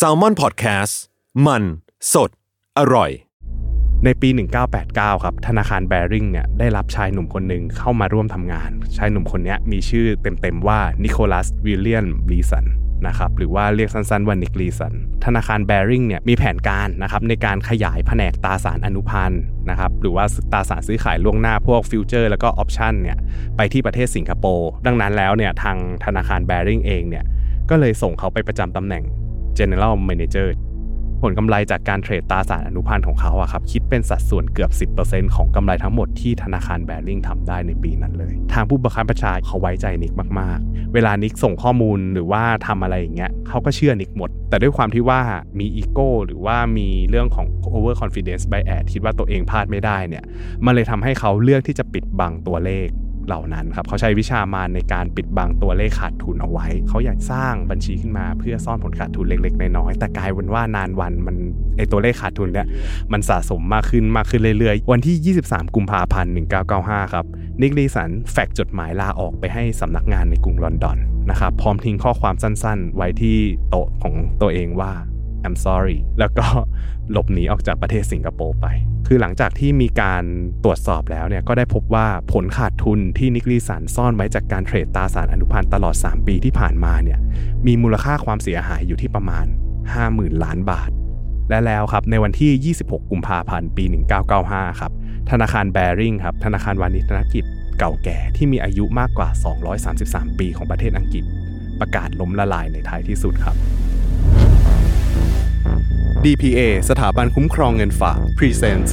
SALMON PODCAST มัน สด อร่อย ในปี 1989 ครับ ธนาคารแบริ่งเนี่ยได้รับชายหนุ่มคนหนึ่งเข้ามาร่วมทำงาน ชายหนุ่มคนนี้มีชื่อเต็มๆว่านิโคลัสวิลเลียมลีสันนะครับหรือว่าเรียกสั้นๆว่านิกลีสันธนาคารแบริ่งเนี่ยมีแผนการนะครับในการขยายแผนกตราสารอนุพันธ์นะครับหรือว่าตราสารซื้อขายล่วงหน้าพวกฟิวเจอร์แล้วก็ออปชันเนี่ยไปที่ประเทศสิงคโปร์ดังนั้นแล้วเนี่ยทางธนาคารแบริ่งเองเนี่ย ก็เลยส่งเขาไปประจำตำแหน่ง General Manager ผลกำไรจากการเทรดตราสารอนุพันธ์ของเขาอะครับคิดเป็นสัดส่วนเกือบ 10%ของกำไรทั้งหมดที่ธนาคารแบริ่งทำได้ในปีนั้นเลย ทางผู้บังคับบัญชาเขาไว้ใจนิกมากๆ เวลานิกส่งข้อมูลหรือว่าทำอะไรอย่างเงี้ยเขาก็เชื่อนิกหมด แต่ด้วยความที่ว่ามีอีโก้หรือว่ามีเรื่องของ over confidence bias คิดว่าตัวเองพลาดไม่ได้เนี่ยมันเลยทำให้เขาเลือกที่จะปิดบังตัวเลข เหล่านั้นครับเขาใช้วิชามารในการปิดบังตัวเลขขาดทุนเอาไว้ เขาอยากสร้างบัญชีขึ้นมาเพื่อซ่อนผลขาดทุนเล็กๆน้อยๆแต่กลายเป็นว่านานวันมันไอตัวเลขขาดทุนเนี่ยมันสะสมมากขึ้นมากขึ้นเรื่อยๆ วันที่ 23 กุมภาพันธ์ 1995 ครับ นิกลีสันแฟกจดหมายลาออกไปให้สำนักงานในกรุงลอนดอนนะครับพร้อมทิ้งข้อความสั้นๆ ไว้ที่โต๊ะของตัวเองว่า I'm sorry แล้วก็ หลบหนีออกจากประเทศสิงคโปร์ไป คือหลังจากที่มีการตรวจสอบแล้วเนี่ยก็ได้พบว่าผลขาดทุนที่นิกลีสันซ่อนไว้จากการเทรดตราสารอนุพันธ์ตลอด 3 ปีที่ผ่านมาเนี่ยมีมูลค่าความเสียหายอยู่ที่ประมาณ 50,000 ล้านบาท และแล้วครับในวันที่ 26 กุมภาพันธ์ปี 1995 ครับธนาคารแบริ่งครับธนาคารวานิชธนกิจเก่าแก่ที่มีอายุมากกว่า 233 ปีของประเทศอังกฤษ ประกาศล้มละลายในท้ายที่สุดครับ DPA สถาบันคุ้มครองเงินฝาก Presents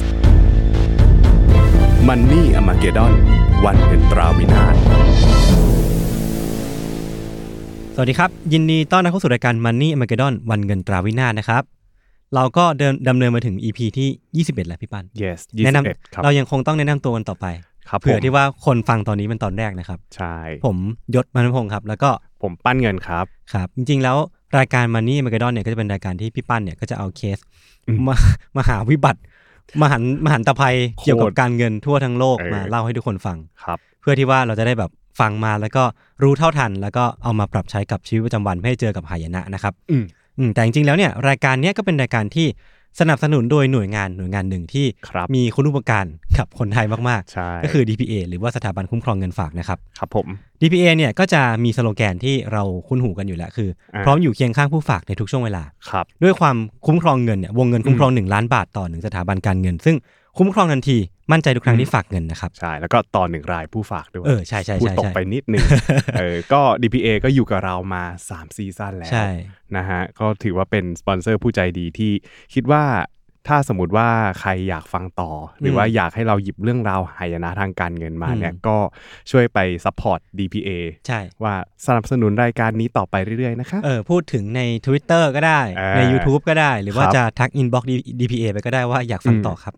Money a m a g e d o n วันเงินตราวินาศสวัสดีครับ ยินดีต้อนรับเข้าสู่รายการ Money a m a g e d o n วันเงินตราวินาศนะครับ เราก็เดินดำเนินมาถึง EP ที่ 21 แล้วพี่ปัน yes แนะน21ครับำเรายังคงต้องแนะนำตัวกันต่อไปครับเผื่อผมที่ว่าคนฟังตอนนี้เป็นตอนแรกนะครับ ใช่ ผมยศมานพงศ์ครับ แล้วก็ผมปั้นเงินครับ ครับ จริงๆแล้ว รายการ Money a m a g e d o n เนี่ยก็จะเป็นรายการที่พี่ปั้นเนี่ยก็จะเอาเคสอืมมามาหาวิบัติมหันมหันตภัยโคตรเกี่ยวกับการเงินทั่วทั้งโลกเออมาเล่าให้ทุกคนฟังครับ เพื่อที่ว่าเราจะได้แบบฟังมาแล้วก็รู้เท่าทัน แล้วก็เอามาปรับใช้กับชีวิตประจำวันไม่ให้เจอกับหายนะนะครับอืมอืมแต่จริงๆแล้วเนี่ยรายการเนี้ยก็เป็นรายการที่ สนับสนุนโดยหน่วยงานหน่วยงานหนึ่งที่ครับมีคุณอุปการกับคนไทยมากใช่ๆก็คือ DPA หรือว่าสถาบันคุ้มครองเงินฝากนะครับครับผม DPA เนี่ยก็จะมีสโลแกนที่เราคุ้นหูกันอยู่แล้วคืออ่าพร้อมอยู่เคียงข้างผู้ฝากในทุกช่วงเวลาครับด้วยความคุ้มครองเงินเนี่ยวงเงินคุ้มครอง 1 ล้านบาทต่อหนึ่งสถาบันการเงิน ซึ่งคุ้มครองทันที มั่นใจทุกครั้งที่ฝากเงินนะครับ ใช่ แล้วก็ต่อหนึ่งรายผู้ฝากด้วย เออ ใช่ใช่พูดใช่ตกใช่ไปนิดนึงเออก็ DPA ก็อยู่กับเรามา 3 ซีซั่นแล้วใช่นะฮะ ก็ถือว่าเป็นสปอนเซอร์ผู้ใจดีที่คิดว่า ถ้าสมมติว่าใครอยากฟังต่อ หรือว่าอยากให้เราหยิบเรื่องราวหายนะทางการเงินมาเนี่ยอืมก็ช่วยไปซัพพอร์ต DPA ใช่ว่าสนับสนุนรายการนี้ต่อไปเรื่อยๆนะคะเออพูดถึงใน Twitter ก็ได้อ่าใน YouTube ก็ได้ หรือว่าครับจะทัก inbox DPA ไปก็ได้ว่าอยากฟังต่อครับ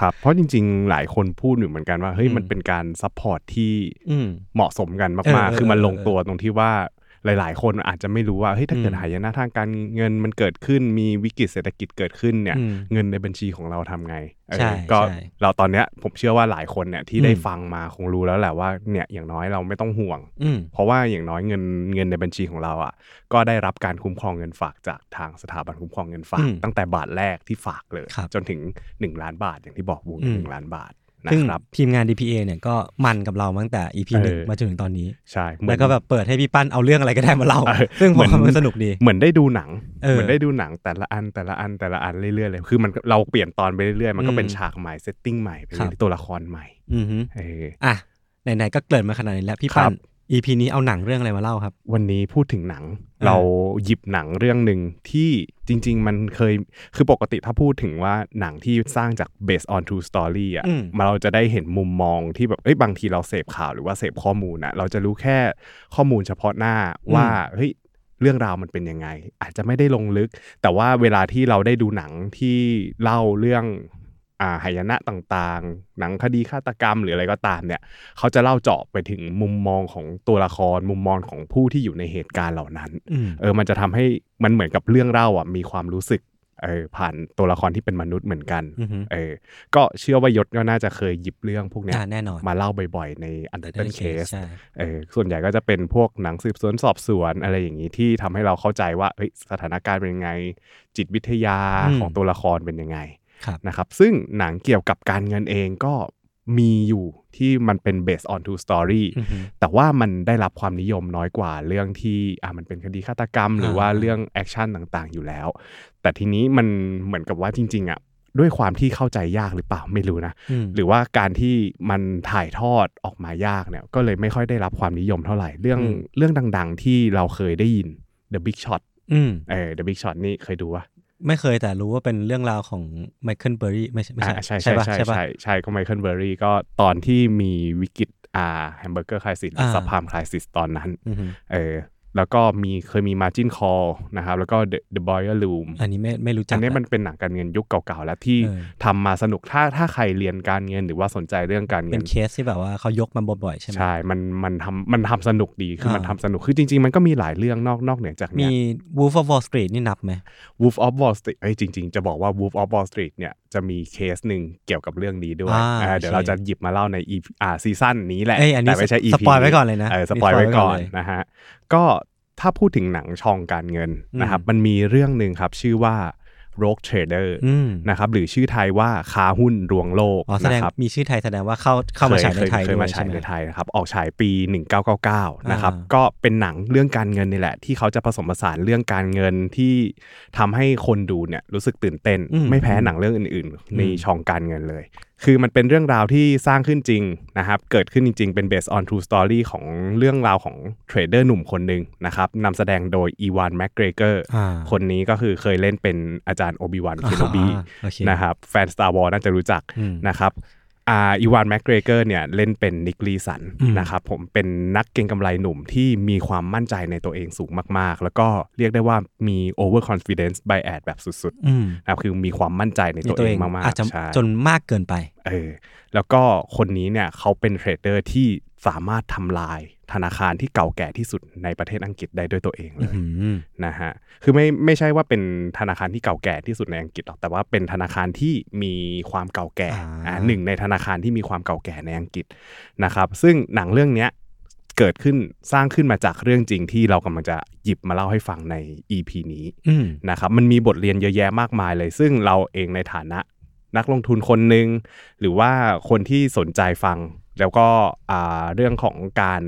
ครับ เพราะจริง ๆ หลายคนพูดอยู่เหมือนกันว่าเฮ้ยอืมมันเป็นการ support ที่อืมเหมาะสมกันเอมากอๆคือมันเออลงตัวตรงที่ว่า หลาย ๆ คนอาจจะไม่รู้ว่าเฮ้ยถ้าเกิดอืมหายนะทางการเงินมันเกิดขึ้นมีวิกฤตเศรษฐกิจเกิดขึ้นเนี่ยอืมเงินในบัญชีของเราทำไงเออใช่ก็ใช่เราตอนเนี้ยผมเชื่อว่าหลายคนเนี่ยที่ได้อืมฟังมาคงรู้แล้วแหละว่าเนี่ยอย่างน้อยเราไม่ต้องห่วงอืมเพราะว่าอย่างน้อยเงินเงินในบัญชีของเราอะก็ได้รับการคุ้มครองเงินฝากจากทางสถาบันคุ้มครองเงินฝากอืมตั้งแต่บาทแรกที่ฝากเลยครับจนถึง 1 ล้านบาทอย่างที่บอกวงอืมหนึ่งล้านบาทนะ ซึ่งครับทีมงาน DPA เนี่ยก็มันกับเรามาตั้งแต่ EP หนึ่งเออมาจนถึงตอนนี้ ใช่เหมืแล้อนวก็แบบเปิดให้พี่ปั้นเอาเรื่องอะไรก็ได้มาเล่าเออซึ่งผมเหมือนว่ามันสนุกดี เหมือนได้ดูหนังเออเหมือนได้ดูหนังแต่ละอันแต่ละอันแต่ละอันเรื่อยๆเลย คือมันเราเปลี่ยนตอนไปเรื่อยๆ มันก็เป็นอืมฉากใหม่ setting ใหม่ไปครัเรื่อยๆครับตัวละครใหม่ อือฮึเอออะไหนๆก็เกริ่นมาขนาดนี้แล้วครับพี่ครัปั้น EP นี้เอาหนังเรื่องอะไรมาเล่าครับ วันนี้พูดถึงหนังเออเราหยิบหนังเรื่องหนึ่งที่จริง ๆ มันเคยคือปกติถ้าพูดถึงว่าหนังที่สร้างจาก based on true story อะอืมมาเราจะได้เห็นมุมมองที่แบบเอ้ยบางทีเราเสพข่าวหรือว่าเสพข้อมูลนะเราจะรู้แค่ข้อมูลเฉพาะหน้าว่าเฮ้ยเรื่องราวมันเป็นยังไง อาจจะไม่ได้ลงลึก แต่ว่าเวลาที่เราได้ดูหนังที่เล่าเรื่อง อ่าหายนะต่างๆ หนังคดีฆาตกรรมหรืออะไรก็ตามเนี่ยเขาจะเล่าเจาะไปถึงมุมมองของตัวละครมุมมองของผู้ที่อยู่ในเหตุการณ์เหล่านั้นอืมเออมันจะทำให้มันเหมือนกับเรื่องเล่าอะมีความรู้สึกเออผ่านตัวละครที่เป็นมนุษย์เหมือนกันอือฮึเออก็เชื่อว่ายศก็น่าจะเคยหยิบเรื่องพวกเนี้ยอ่าแน่นอนมาเล่าบ่อยๆ ในอันเดอร์ Untitled เคสใช่เออส่วนใหญ่ก็จะเป็นพวกหนังสืบสวนสอบสวนอะไรอย่างนี้ที่ทำให้เราเข้าใจว่าเอ้ยสถานการณ์เป็นยังไง จิตวิทยาอืมของตัวละครเป็นยังไงครับ นะครับซึ่งหนังเกี่ยวกับการเงินเองก็มีอยู่ที่มันเป็น based on true story อือฮึแต่ว่ามันได้รับความนิยมน้อยกว่าเรื่องที่อ่ามันเป็นคดีฆาตกรรม หรือว่าอ่าเรื่องแอคชั่นต่างๆอยู่แล้ว แต่ทีนี้มันเหมือนกับว่าจริง ๆอะด้วยความที่เข้าใจยากหรือเปล่าไม่รู้นะอืมหรือว่าการที่มันถ่ายทอดออกมายากเนี่ยก็เลยไม่ค่อยได้รับความนิยมเท่าไหร่เรื่องอืมเรื่องดัง ๆ ที่เราเคยได้ยิน The Big Short อืมเออ The Big Short นี่เคยดูวะ ไม่เคยแต่รู้ว่าเป็นเรื่องราวของไมเคิลเบอร์รี่ไม่ใช่ไม่ใช่อ่าใช่ใช่ปะใช่ใช่ปะใช่ใช่ก็ไมเคิลเบอร์รี่ก็ตอนที่มีวิกฤตอ่าแฮมเบอร์เกอร์ crisis อ่า subprime crisis ตอนนั้นอือฮึเออ แล้วก็มีเคยมี Margin Call นะครับแล้วก็ The, The Boiler Room อันนี้ไม่ไม่รู้จักอันนี้อะมันเป็นหนังการเงินยุคเก่าๆ แล้วที่เออทำมาสนุกถ้าถ้าใครเรียนการเงินหรือว่าสนใจเรื่องการเงินเป็นเคสที่แบบว่าเขายกมาบ่อยๆ ใช่ไหมใช่ มันมันทำมันทำสนุกดีคืออ่ามัมันทำสนุกคือจริงๆ มันก็มีหลายเรื่องนอกนอกเหนือจากมีเนี้ย Wolf of Wall Street นี่นับไหม Wolf of Wall Street เอ้ยจริง ๆ จะบอกว่า Wolf of Wall Street เนี่ยจะมีเคสหนึ่งเกี่ยวกับเรื่องนี้ด้วยอ่าอ่าเดี๋ยวโอเคเราจะหยิบมาเล่าใน EP อ่าซีซั่นนี้แหละเอ้ยอันนี้แต่ไม่ใช่ EP spoil ไว้ก่อนเลยนะเออ spoil ไว้ก่อนนี่สปอยไว้ก่อนเลยนะฮะ ก็ถ้าพูดถึงหนังช่องการเงินอืมนะครับมันมีเรื่องหนึ่งครับชื่อว่า Rogue Trader อืมนะครับหรือชื่อไทยว่าค้าหุ้นรวงโลกอ๋อแสดงนะครับมีชื่อไทยแสดงว่าเข้าเข้ามาฉายในไทยเคด้ยวมายฉายใช่ไหมในไทยนะครับออกฉายปี 1999นะครับอ่าก็เป็นหนังเรื่องการเงินนี่แหละ ที่เขาจะผสมผสานเรื่องการเงินที่ทำให้คนดูเนี่ยรู้สึกตื่นเต้นอืมไม่แพ้หนังเรื่องอื่นอืมๆในช่องการเงินเลย คือมันเป็นเรื่องราวที่สร้างขึ้นจริงนะครับ เกิดขึ้นจริง ๆ เป็น based on true story ของเรื่องราวของเทรดเดอร์หนุ่มคนหนึ่งนะครับนำแสดงโดยอีวานแมกเกรเกอร์อ่าคนนี้ก็คือเคยเล่นเป็นอาจารย์โอบิวันเคโนบีอ่าโอเคนะครับแฟน Star Wars น่าจะรู้จักอืมนะครับ อ่าอีวานแมกเกรเกอร์เนี่ยเล่นเป็นนิกลีสันอืมนะครับผมเป็นนักเก็งกำไรหนุ่มที่มีความมั่นใจในตัวเองสูงมาก ๆ แล้วก็เรียกได้ว่ามี over confidence bias แบบสุดอืมๆนะครับคือมีความมั่นใจในตัวเองในตัวเองมากๆใช่อาจจะจนมากเกินไปเออแล้วก็คนนี้เนี่ยเขาเป็นเทรดเดอร์ที่ สามารถทำลายธนาคารที่เก่าแก่ที่สุดในประเทศอังกฤษได้ด้วยตัวเองเลยอืมนะฮะคือไม่ไม่ใช่ว่าเป็นธนาคารที่เก่าแก่ที่สุดในอังกฤษหรอกแต่ว่าเป็นธนาคารที่มีความเก่าแก่อ่าอ่าหนึ่งในธนาคารที่มีความเก่าแก่ในอังกฤษนะครับ ซึ่งหนังเรื่องเนี้ยเกิดขึ้นสร้างขึ้นมาจากเรื่องจริงที่เรากำลังจะหยิบมาเล่าให้ฟังใน EP นี้อืมนะครับมันมีบทเรียนเยอะแยะมากมายเลย ซึ่งเราเองในฐานะนักลงทุนคนหนึ่งหรือว่าคนที่สนใจฟัง แล้วก็อ่าเรื่องของการ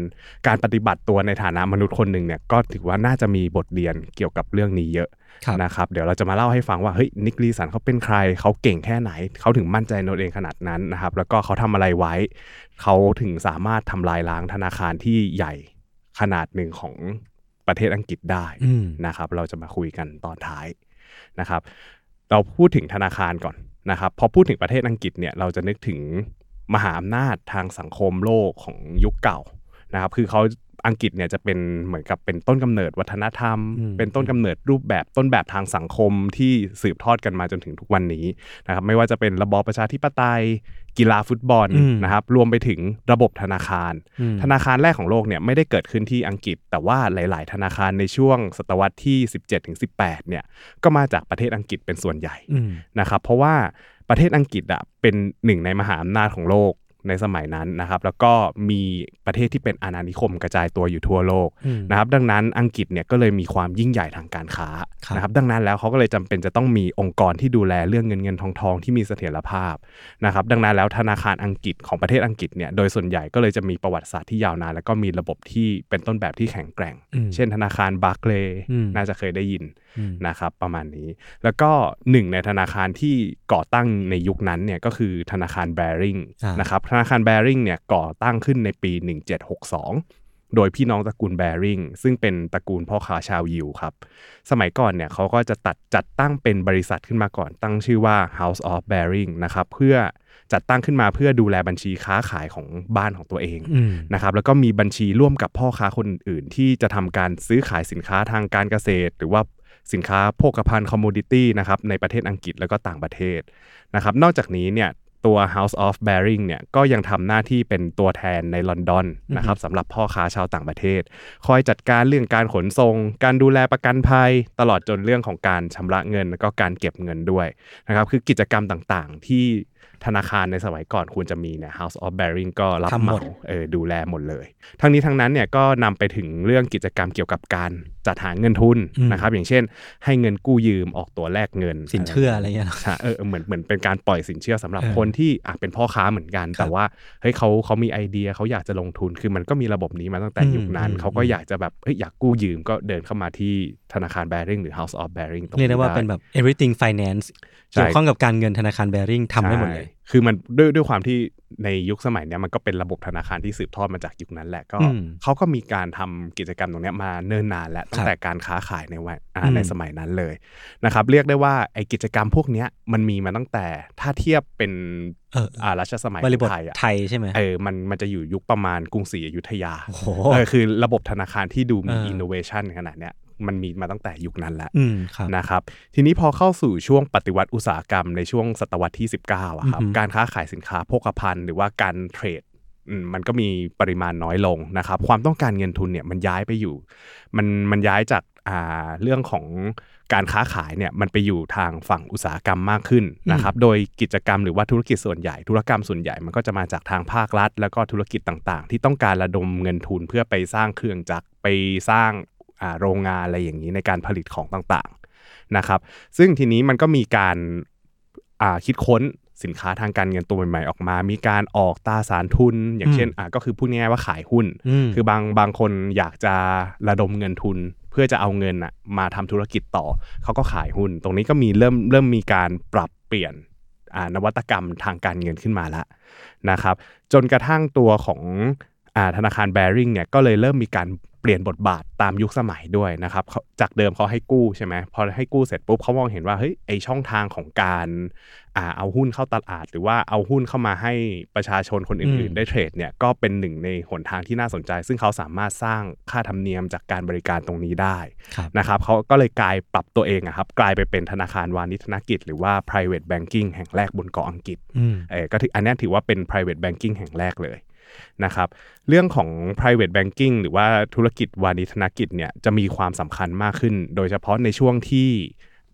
การปฏิบัติตัวในฐานะมนุษย์คนหนึ่งเนี่ยก็ถือว่าน่าจะมีบทเรียนเกี่ยวกับเรื่องนี้เยอะครับนะครับเดี๋ยวเราจะมาเล่าให้ฟังว่าเฮ้ยนิกลีสันเขาเป็นใครเขาเก่งแค่ไหน เขาถึงมั่นใจในตัวเองขนาดนั้นนะครับแล้วก็เขาทำอะไรไว้ เขาถึงสามารถทำลายล้างธนาคารที่ใหญ่ขนาดหนึ่งของประเทศอังกฤษได้อืมนะครับ เราจะมาคุยกันตอนท้ายนะครับ เราพูดถึงธนาคารก่อนนะครับพอพูดถึงประเทศอังกฤษเนี่ยเราจะนึกถึง มหาอำนาจทางสังคมโลกของยุคเก่านะครับคือเขาอังกฤษเนี่ยจะเป็นเหมือนกับเป็นต้นกำเนิดวัฒนธรรมอืมเป็นต้นกำเนิดรูปแบบต้นแบบทางสังคมที่สืบทอดกันมาจนถึงทุกวันนี้นะครับไม่ว่าจะเป็นระบอบประชาธิปไตย กีฬาฟุตบอลอืมนะครับรวมไปถึงระบบธนาคารอืมธนาคารแรกของโลกเนี่ยไม่ได้เกิดขึ้นที่อังกฤษ แต่ว่าหลาย ๆ ธนาคารในช่วงศตวรรษที่ 17-18เนี่ยก็มาจากประเทศอังกฤษเป็นส่วนใหญ่อืมนะครับเพราะว่า ประเทศอังกฤษอะเป็นหนึ่งในมหาอำนาจของโลกในสมัยนั้นนะครับ แล้วก็มีประเทศที่เป็นอาณานิคมกระจายตัวอยู่ทั่วโลกอืมนะครับ ดังนั้นอังกฤษเนี่ยก็เลยมีความยิ่งใหญ่ทางการค้าครับนะครับ ดังนั้นแล้วเขาก็เลยจำเป็นจะต้องมีองค์กรที่ดูแลเรื่องเงินเงินทองทองที่มีเสถียรภาพนะครับ ดังนั้นแล้วธนาคารอังกฤษของประเทศอังกฤษเนี่ยโดยส่วนใหญ่ก็เลยจะมีประวัติศาสตร์ที่ยาวนานแล้วก็มีระบบที่เป็นต้นแบบที่แข็งแกร่งอืมเช่น ธนาคารบาร์เคลย์อืมน่าจะเคยได้ยินอืม นะครับประมาณนี้ แล้วก็หนึ่งในธนาคารที่ก่อตั้งในยุคนั้นเนี่ยก็คือธนาคารแบริ่งอ่านนะครับธนาคารแบริ่งเนี่ยก่อตั้งขึ้นในปี 1762โดยพี่น้องตระกูลแบริ่งซึ่งเป็นตระกูลพ่อค้าชาวยิวครับ สมัยก่อนเนี่ยเขาก็จะตัดจัดตั้งเป็นบริษัทขึ้นมาก่อนตั้งชื่อว่า House of Baring นะครับเพื่อจัดตั้งขึ้นมาเพื่อดูแลบัญชีค้าขายของบ้านของตัวเองอืมนะครับแล้วก็มีบัญชีร่วมกับพ่อค้าคนอื่นๆที่จะทำการซื้อขายสินค้าทางการเกษตร หรือว่า สินค้าโภคภัณฑ์คอมมูดิตี้นะครับในประเทศอังกฤษแล้วก็ต่างประเทศนะครับนอกจากนี้เนี่ยตัว House of Baring เนี่ยก็ยังทำหน้าที่เป็นตัวแทนในลอนดอนนะครับสำหรับพ่อค้าชาวต่างประเทศ คอยจัดการเรื่องการขนส่ง การดูแลประกันภัย ตลอดจนเรื่องของการชำระเงิน แล้วก็การเก็บเงินด้วยนะครับคือกิจกรรมต่างๆ ที่ธนาคารในสมัยก่อนควรจะมีเนี่ย House of Baring ก็รับทำเหหมมาดเออดูแลหมดเลย ทั้งนี้ทั้งนั้นเนี่ยก็นำไปถึงเรื่องกิจกรรมเกี่ยวกับการ จัดหาเงินทุนนะครับอย่างเช่น ให้เงินกู้ยืมออกตัวแลกเงิน สินเชื่ออะไรเงี้ยเนอะใช่เออเออเหมือนเหมือนเป็นการปล่อยสินเชื่อสำหรับเออคนที่อะเป็นพ่อค้าเหมือนกันครับแต่ว่าเฮ้ยเขาเขามีไอเดียเขาอยากจะลงทุนคือมันก็มีระบบนี้มาตั้งแต่อืมยุคนั้นอืมเขาก็อยากจะแบบเฮ้ยอยากกู้ยืมก็เดินเข้ามาที่ธนาคาร Baring หรือ House of Baring ตรงเรียกนี้ได้ว่าเป็นแบบ everything finance ใช่เกี่ยวข้องกับการเงินธนาคารแบริ่งทำได้หมดเลยใช่ คือมันด้วยด้วยความที่ในยุคสมัยเนี้ยมันก็เป็นระบบธนาคารที่สืบทอดมาจากยุคนั้นแหละก็อืมเขาก็มีการทำกิจกรรมตรงเนี้ยมาเนิ่นนานแล้วตั้งแต่การค้าขายในวัยอ่าอืมในสมัยนั้นเลยนะครับเรียกได้ว่าไอกิจกรรมพวกเนี้ยมันมีมาตั้งแต่ถ้าเทียบเป็นเอออ่ารัชสมัยบริบทไทยอะไทยใช่ไหมเออมันมันจะอยู่ยุคประมาณกรุงศรีอยุธยาโอ้โหเออคือระบบธนาคารที่ดูมีเอออิอินโนเวชันขนาดเนี้ย มันมีมาตั้งแต่ยุคนั้นแล้วอืมครับนะครับทีนี้พอเข้าสู่ช่วงปฏิวัติอุตสาหกรรมในช่วงศตวรรษที่ 19อะครับอือหือการค้าขายสินค้าโภคภัณฑ์หรือว่าการเทรดอืมมันก็มีปริมาณน้อยลงนะครับ ความต้องการเงินทุนเนี่ยมันย้ายไปอยู่ มันมันย้ายจากอ่าเรื่องของการค้าขายเนี่ยมันไปอยู่ทางฝั่งอุตสาหกรรมมากขึ้นนะครับ โดยกิจกรรมหรือว่าธุรกิจส่วนใหญ่ ธุรกรรมส่วนใหญ่มันก็จะมาจากทางภาครัฐ แล้วก็ธุรกิจต่างๆ ที่ต้องการระดมเงินทุนเพื่อไปสร้างเครื่องจักรไปสร้างอ่า โรงงานอะไรอย่างนี้ในการผลิตของต่างๆนะครับ ซึ่งทีนี้มันก็มีการอ่าคิดค้นสินค้าทางการเงินตัวใหม่ๆออกมา มีการออกตราสารทุน อย่างเช่นอ่าก็คือพูดง่ายๆว่าขายหุ้นอืมคือบางบางคนอยากจะระดมเงินทุน เพื่อจะเอาเงินอะมาทำธุรกิจต่อ เขาก็ขายหุ้น ตรงนี้ก็มีเริ่มเริ่มมีการปรับเปลี่ยนอ่านวัตกรรมทางการเงินขึ้นมาแล้วนะครับ จนกระทั่งตัวของอ่าธนาคาร Bearing เนี่ยก็เลยเริ่มมีการ เปลี่ยนบทบาทตามยุคสมัยด้วยนะครับเขาจากเดิมเขาให้กู้ใช่ไหมพอให้กู้เสร็จปุ๊บเขามองเห็นว่าเฮ้ยไอช่องทางของการอ่าเอาหุ้นเข้าตลาด หรือว่าเอาหุ้นเข้ามาให้ประชาชนคนอื่นอืมๆได้เทรดเนี่ยก็เป็นหนึ่งในหนทางที่น่าสนใจ ซึ่งเขาสามารถสร้างค่าธรรมเนียมจากการบริการตรงนี้ได้ครับนะครับเขาก็เลยกลายปรับตัวเองอะครับกลายไปเป็นธนาคารวานิชธนกิจ หรือว่า private banking แห่งแรกบนเกาะอังกฤษอืมเออก็ถืออันเนี้ยถือว่าเป็น private banking แห่งแรกเลย นะครับเรื่องของ private banking หรือว่าธุรกิจวานิธนกิจเนี่ยจะมีความสำคัญมากขึ้น โดยเฉพาะในช่วงที่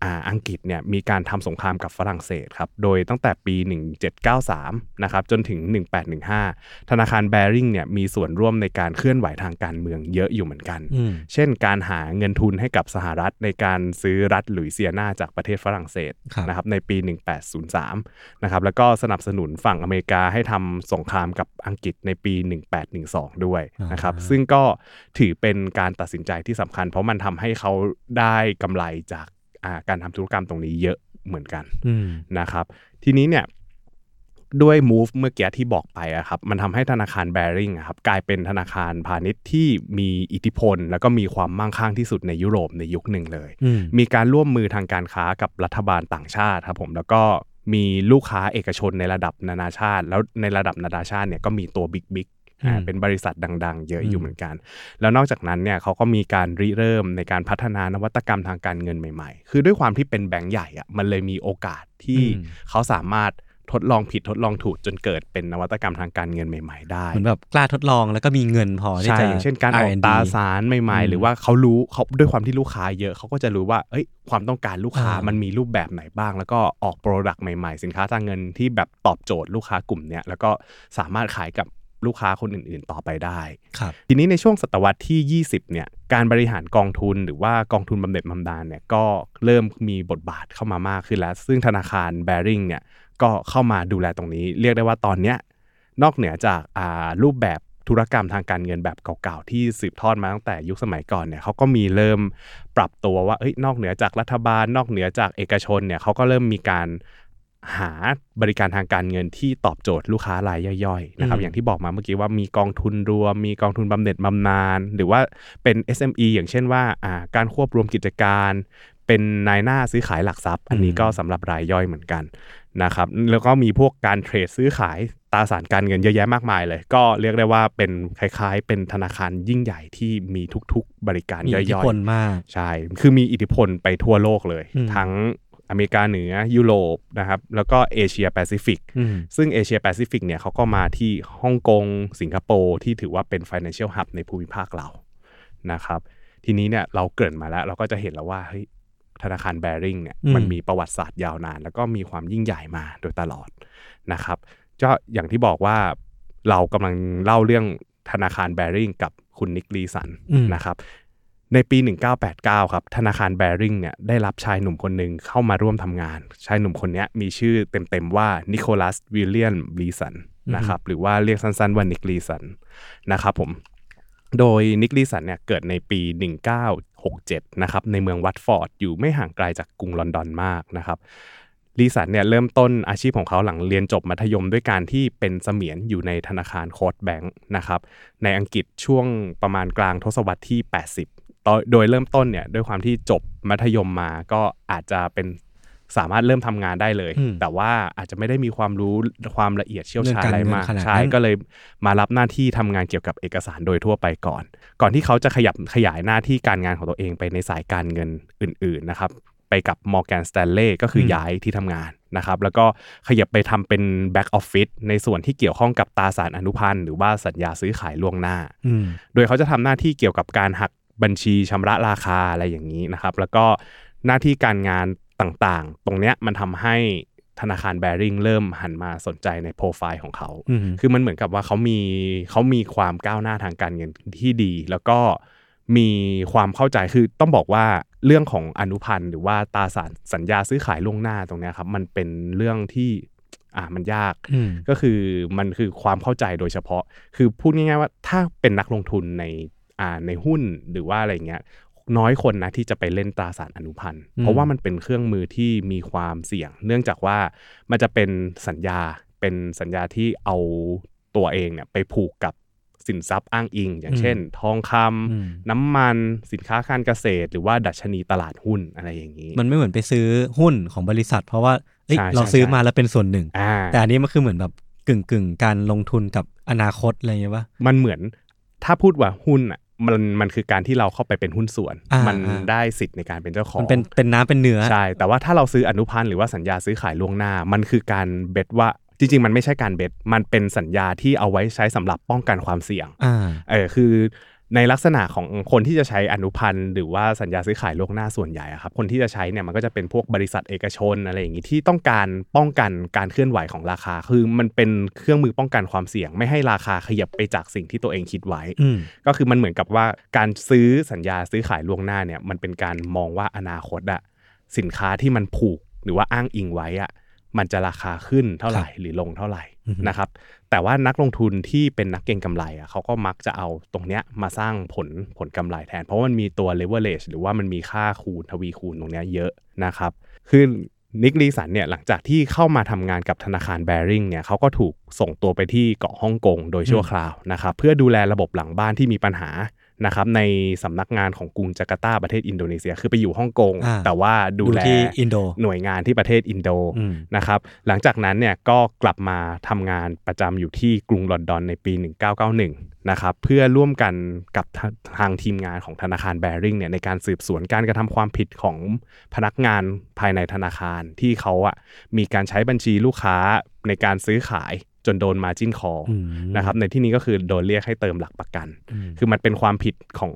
อ่าอังกฤษเนี่ยมีการทำสงครามกับฝรั่งเศสครับ โดยตั้งแต่ปี 1793 นะครับจนถึง 1815 ธนาคาร Bearing เนี่ยมีส่วนร่วมในการเคลื่อนไหวทางการเมืองเยอะอยู่เหมือนกันอืมเช่นการหาเงินทุนให้กับสหรัฐในการซื้อรัฐหลุยเซียนาจากประเทศฝรั่งเศสครับนะครับในปี 1803 นะครับแล้วก็สนับสนุนฝั่งอเมริกาให้ทำสงครามกับอังกฤษในปี 1812 ด้วยนะครับอ่าซึ่งก็ถือเป็นการตัดสินใจที่สำคัญ เพราะมันทำให้เขาได้กำไรจากอ่า การทำธุรกรรมตรงนี้เยอะเหมือนกันอืมนะครับ ทีนี้เนี่ยด้วย move เมื่อกี้ที่บอกไปอะครับมันทำให้ธนาคาร Bearing อะครับกลายเป็นธนาคารพาณิชย์ที่มีอิทธิพล แล้วก็มีความมั่งคั่งที่สุดในยุโรปในยุคหนึ่งเลยอืมมีการร่วมมือทางการค้ากับรัฐบาลต่างชาติครับผมแล้วก็มีลูกค้าเอกชนในระดับนานาชาติ แล้วในระดับนานาชาติเนี่ยก็มีตัวบิ๊กบิ๊ก อ่าอืมเป็นบริษัทดัง ๆ เยอะอืมอยู่เหมือนกัน แล้วนอกจากนั้นเนี่ยเขาก็มีการริเริ่มในการพัฒนานวัตกรรมทางการเงินใหม่ ๆ คือด้วยความที่เป็นแบงก์ใหญ่อะมันเลยมีโอกาสที่เขาสามารถทดลองผิดทดลองถูกจนเกิดเป็นนวัตกรรมทางการเงินใหม่ ๆ ได้เหมือนแบบกล้าทดลองแล้วก็มีเงินพอที่ใช่จะอย่างเช่นการออก R&D ตราสารใหม่อืมๆหรือว่าเขารู้เขาด้วยความที่ลูกค้าเยอะเขาก็จะรู้ว่าเอ้ยความต้องการลูกค้าอ่ามัมันมันมีรูปแบบไหนบ้าง แล้วก็ออก product ใหม่ ๆ สินค้าทางเงินที่แบบตอบโจทย์ลูกค้ากลุ่มเนี้ยแล้วก็สามารถขายกับ ลูกค้าคนอื่นๆ ต่อไปได้ครับทีนี้ในช่วงศตวรรษที่ 20 เนี่ย การบริหารกองทุนหรือว่ากองทุนบำเหน็จบำนาญเนี่ยก็เริ่มมีบทบาทเข้ามามากขึ้นแล้ว ซึ่งธนาคาร Bearing เนี่ยก็เข้ามาดูแลตรงนี้ เรียกได้ว่าตอนเนี้ยนอกเหนือจากอ่ารูปแบบธุรกรรมทางการเงินแบบเก่าๆ ที่สืบทอดมาตั้งแต่ยุคสมัยก่อนเนี่ยเขาก็มีเริ่มปรับตัวว่าเอ้ยนอกเหนือจากรัฐบาล นอกเหนือจากเอกชนเนี่ยเขาก็เริ่มมีการ หาบริการทางการเงินที่ตอบโจทย์ลูกค้ารายย่อยๆนะครับอืมอย่างที่บอกมาเมื่อกี้ว่ามีกองทุนรวม มีกองทุนบำเหน็จบำนาญหรือว่าเป็น SME อย่างเช่นว่าอ่าการควบรวมกิจการ เป็นนายหน้าซื้อขายหลักทรัพย์ อันนี้ก็สำหรับรายย่อยเหมือนกันนะครับแล้วก็มีพวกการเทรดซื้อขายตราสารการเงินเยอะแยะมากมายเลย ก็เรียกได้ว่าเป็นคล้ายๆ เป็นธนาคารยิ่งใหญ่ที่มีทุกๆ บริการย่อยมีอิทธิพลมากๆใช่คือมีอิทธิพลไปทั่วโลกเลยอืมทั้ง อเมริกาเหนือยุโรปนะครับแล้วก็เอเชียแปซิฟิกอืมซึ่งเอเชียแปซิฟิกเนี่ยเขาก็มาที่ฮ่องกงสิงคโปร์ที่ถือว่าเป็น financial hub ในภูมิภาคเรานะครับทีนี้เนี่ยเราเกริ่นมาแล้วเราก็จะเห็นแล้วว่าเฮ้ยธนาคารแบริ่งเนี่ยอืมมันมีประวัติศาสตร์ยาวนาน แล้วก็มีความยิ่งใหญ่มาโดยตลอดนะครับก็อย่างที่บอกว่าเรากำลังเล่าเรื่องธนาคารแบริ่งกับคุณนิกลีสันอืมนะครับ ในปี 1989 ครับ ธนาคารแบริ่งเนี่ยได้รับชายหนุ่มคนหนึ่งเข้ามาร่วมทำงาน ชายหนุ่มคนเนี้ยมีชื่อเต็มๆว่านิโคลัสวิลเลียมลีสันนะครับหรือว่าเรียกสั้นๆว่านิกลีสันนะครับผมโดยนิกลีสันเนี่ยเกิดในปี 1967 นะครับในเมืองวัตฟอร์ดอยู่ไม่ห่างไกลจากกรุงลอนดอนมากนะครับลีสันเนี่ยเริ่มต้นอาชีพของเขาหลังเรียนจบมัธยมด้วยการที่เป็นเสมียนอยู่ในธนาคาร Coutts Bank นะครับในอังกฤษช่วงประมาณกลางทศวรรษที่ 80ตอน โดยเริ่มต้นเนี่ยด้วยความที่จบมัธยมมาก็อาจจะเป็นสามารถเริ่มทำงานได้เลยอืมแต่ว่าอาจจะไม่ได้มีความรู้ความละเอียดเชี่ยวชาญเรื่องการอะไรมากเงินขนาดนั้นใช่ก็เลยมารับหน้าที่ทำงานเกี่ยวกับเอกสารโดยทั่วไปก่อน ก่อนที่เขาจะขยับขยายหน้าที่การงานของตัวเองไปในสายการเงินอื่น ๆนะครับ ไปกับ Morgan Stanley ก็คืออมย้ายที่ทำงานนะครับ แล้วก็ขยับไปทำเป็น Back Office ในส่วนที่เกี่ยวข้องกับตราสารอนุพันธ์หรือว่าสัญญาซื้อขายล่วงหน้าอืมโดยเขาจะทำหน้าที่เกี่ยวกับการหัก บัญชีชำระราคาอะไรอย่างนี้นะครับ แล้วก็หน้าที่การงานต่างๆ ตรงเนี้ยมันทำให้ธนาคารแบริ่งเริ่มหันมาสนใจในโปรไฟล์ของเขาอืมคือมันเหมือนกับว่าเขามีเขามีความก้าวหน้าทางการเงินที่ดี แล้วก็มีความเข้าใจคือต้องบอกว่าเรื่องของอนุพันธ์หรือว่าตราสารสัญญาซื้อขายล่วงหน้าตรงเนี้ยครับมันเป็นเรื่องที่อ่ามันยากอืมก็คือมันคือความเข้าใจโดยเฉพาะ คือพูดง่ายๆว่าถ้าเป็นนักลงทุนในอ่า ในหุ้นหรือว่าอะไรเงี้ยน้อยคนนะที่จะไปเล่นตราสารอนุพันธ์อืมเพราะว่ามันเป็นเครื่องมือที่มีความเสี่ยง เนื่องจากว่ามันจะเป็นสัญญาเป็นสัญญาที่เอาตัวเองเนี่ยไปผูกกับสินทรัพย์อ้างอิง อย่างเช่น ทองคำอืมน้ำมันสินค้าการเกษตร หรือว่าดัชนีตลาดหุ้นอะไรอย่างนี้ มันไม่เหมือนไปซื้อหุ้นของบริษัท เพราะว่าเอ้ยใช่เราใช่ซื้อใช่มาแล้วเป็นส่วนหนึ่งอ่าแต่อันนี้มันคือเหมือนแบบกึ่งกึ่งๆการลงทุนกับอนาคตอะไรอย่างเงี้ยปะมันเหมือนถ้าพูดว่าหุ้นอะ มันมันคือการที่เราเข้าไปเป็นหุ้นส่วนอ่ามัมันได้สิทธิ์ในการเป็นเจ้าของมันเป็นเป็นน้ำเป็นเนื้อใช่ แต่ว่าถ้าเราซื้ออนุพันธ์หรือว่าสัญญาซื้อขายล่วงหน้า มันคือการเบ็ดว่าจริงๆ มันไม่ใช่การเบ็ด มันเป็นสัญญาที่เอาไว้ใช้สำหรับป้องกันความเสี่ยงอ่าเออ คือ ในลักษณะของคนที่จะใช้อนุพันธ์หรือว่าสัญญาซื้อขายล่วงหน้าส่วนใหญ่อะครับคนที่จะใช้เนี่ยมันก็จะเป็นพวกบริษัทเอกชนอะไรอย่างนี้ที่ต้องการป้องกันการเคลื่อนไหวของราคา คือมันเป็นเครื่องมือป้องกันความเสี่ยง ไม่ให้ราคาขยับไปจากสิ่งที่ตัวเองคิดไว้อืมก็คือมันเหมือนกับว่าการซื้อสัญญาซื้อขายล่วงหน้าเนี่ยมันเป็นการมองว่าอนาคตอะสินค้าที่มันผูกหรือว่าอ้างอิงไว้อะมันจะราคาขึ้นเท่าไหร่หรือลงเท่าไหร่อือฮึนะครับ แต่ว่านักลงทุนที่เป็นนักเก็งกำไรอะเขาก็มักจะเอาตรงเนี้ยมาสร้างผลผลกำไรแทน เพราะมันมีตัว leverage หรือว่ามันมีค่าคูณทวีคูณตรงเนี้ยเยอะนะครับคือนิกลีสันเนี่ยหลังจากที่เข้ามาทำงานกับธนาคารแบริ่งเนี่ยเขาก็ถูกส่งตัวไปที่เกาะฮ่องกงโดยชั่วคราวนะครับเพื่อดูแลระบบหลังบ้านที่มีปัญหา นะครับในสำนักงานของกรุงจาการ์ตาประเทศอินโดนีเซีย คือไปอยู่ฮ่องกงอ่าแต่ว่าดูอยู่แลที่อินโดหน่วยงานที่ประเทศอินโดอืมนะครับหลังจากนั้นเนี่ยก็กลับมาทำงานประจำอยู่ที่กรุงลอนดอนในปี 1991นะครับเพื่อร่วมกันกับทาทางทีมงานของธนาคารแบริ่งเนี่ยในการสืบสวนการกระทำความผิดของพนักงานภายในธนาคารที่เขาอะมีการใช้บัญชีลูกค้าในการซื้อขาย จนโดนมาจินคออืมนะครับในที่นี้ก็คือโดนเรียกให้เติมหลักประกันอืมคือมันเป็นความผิดของ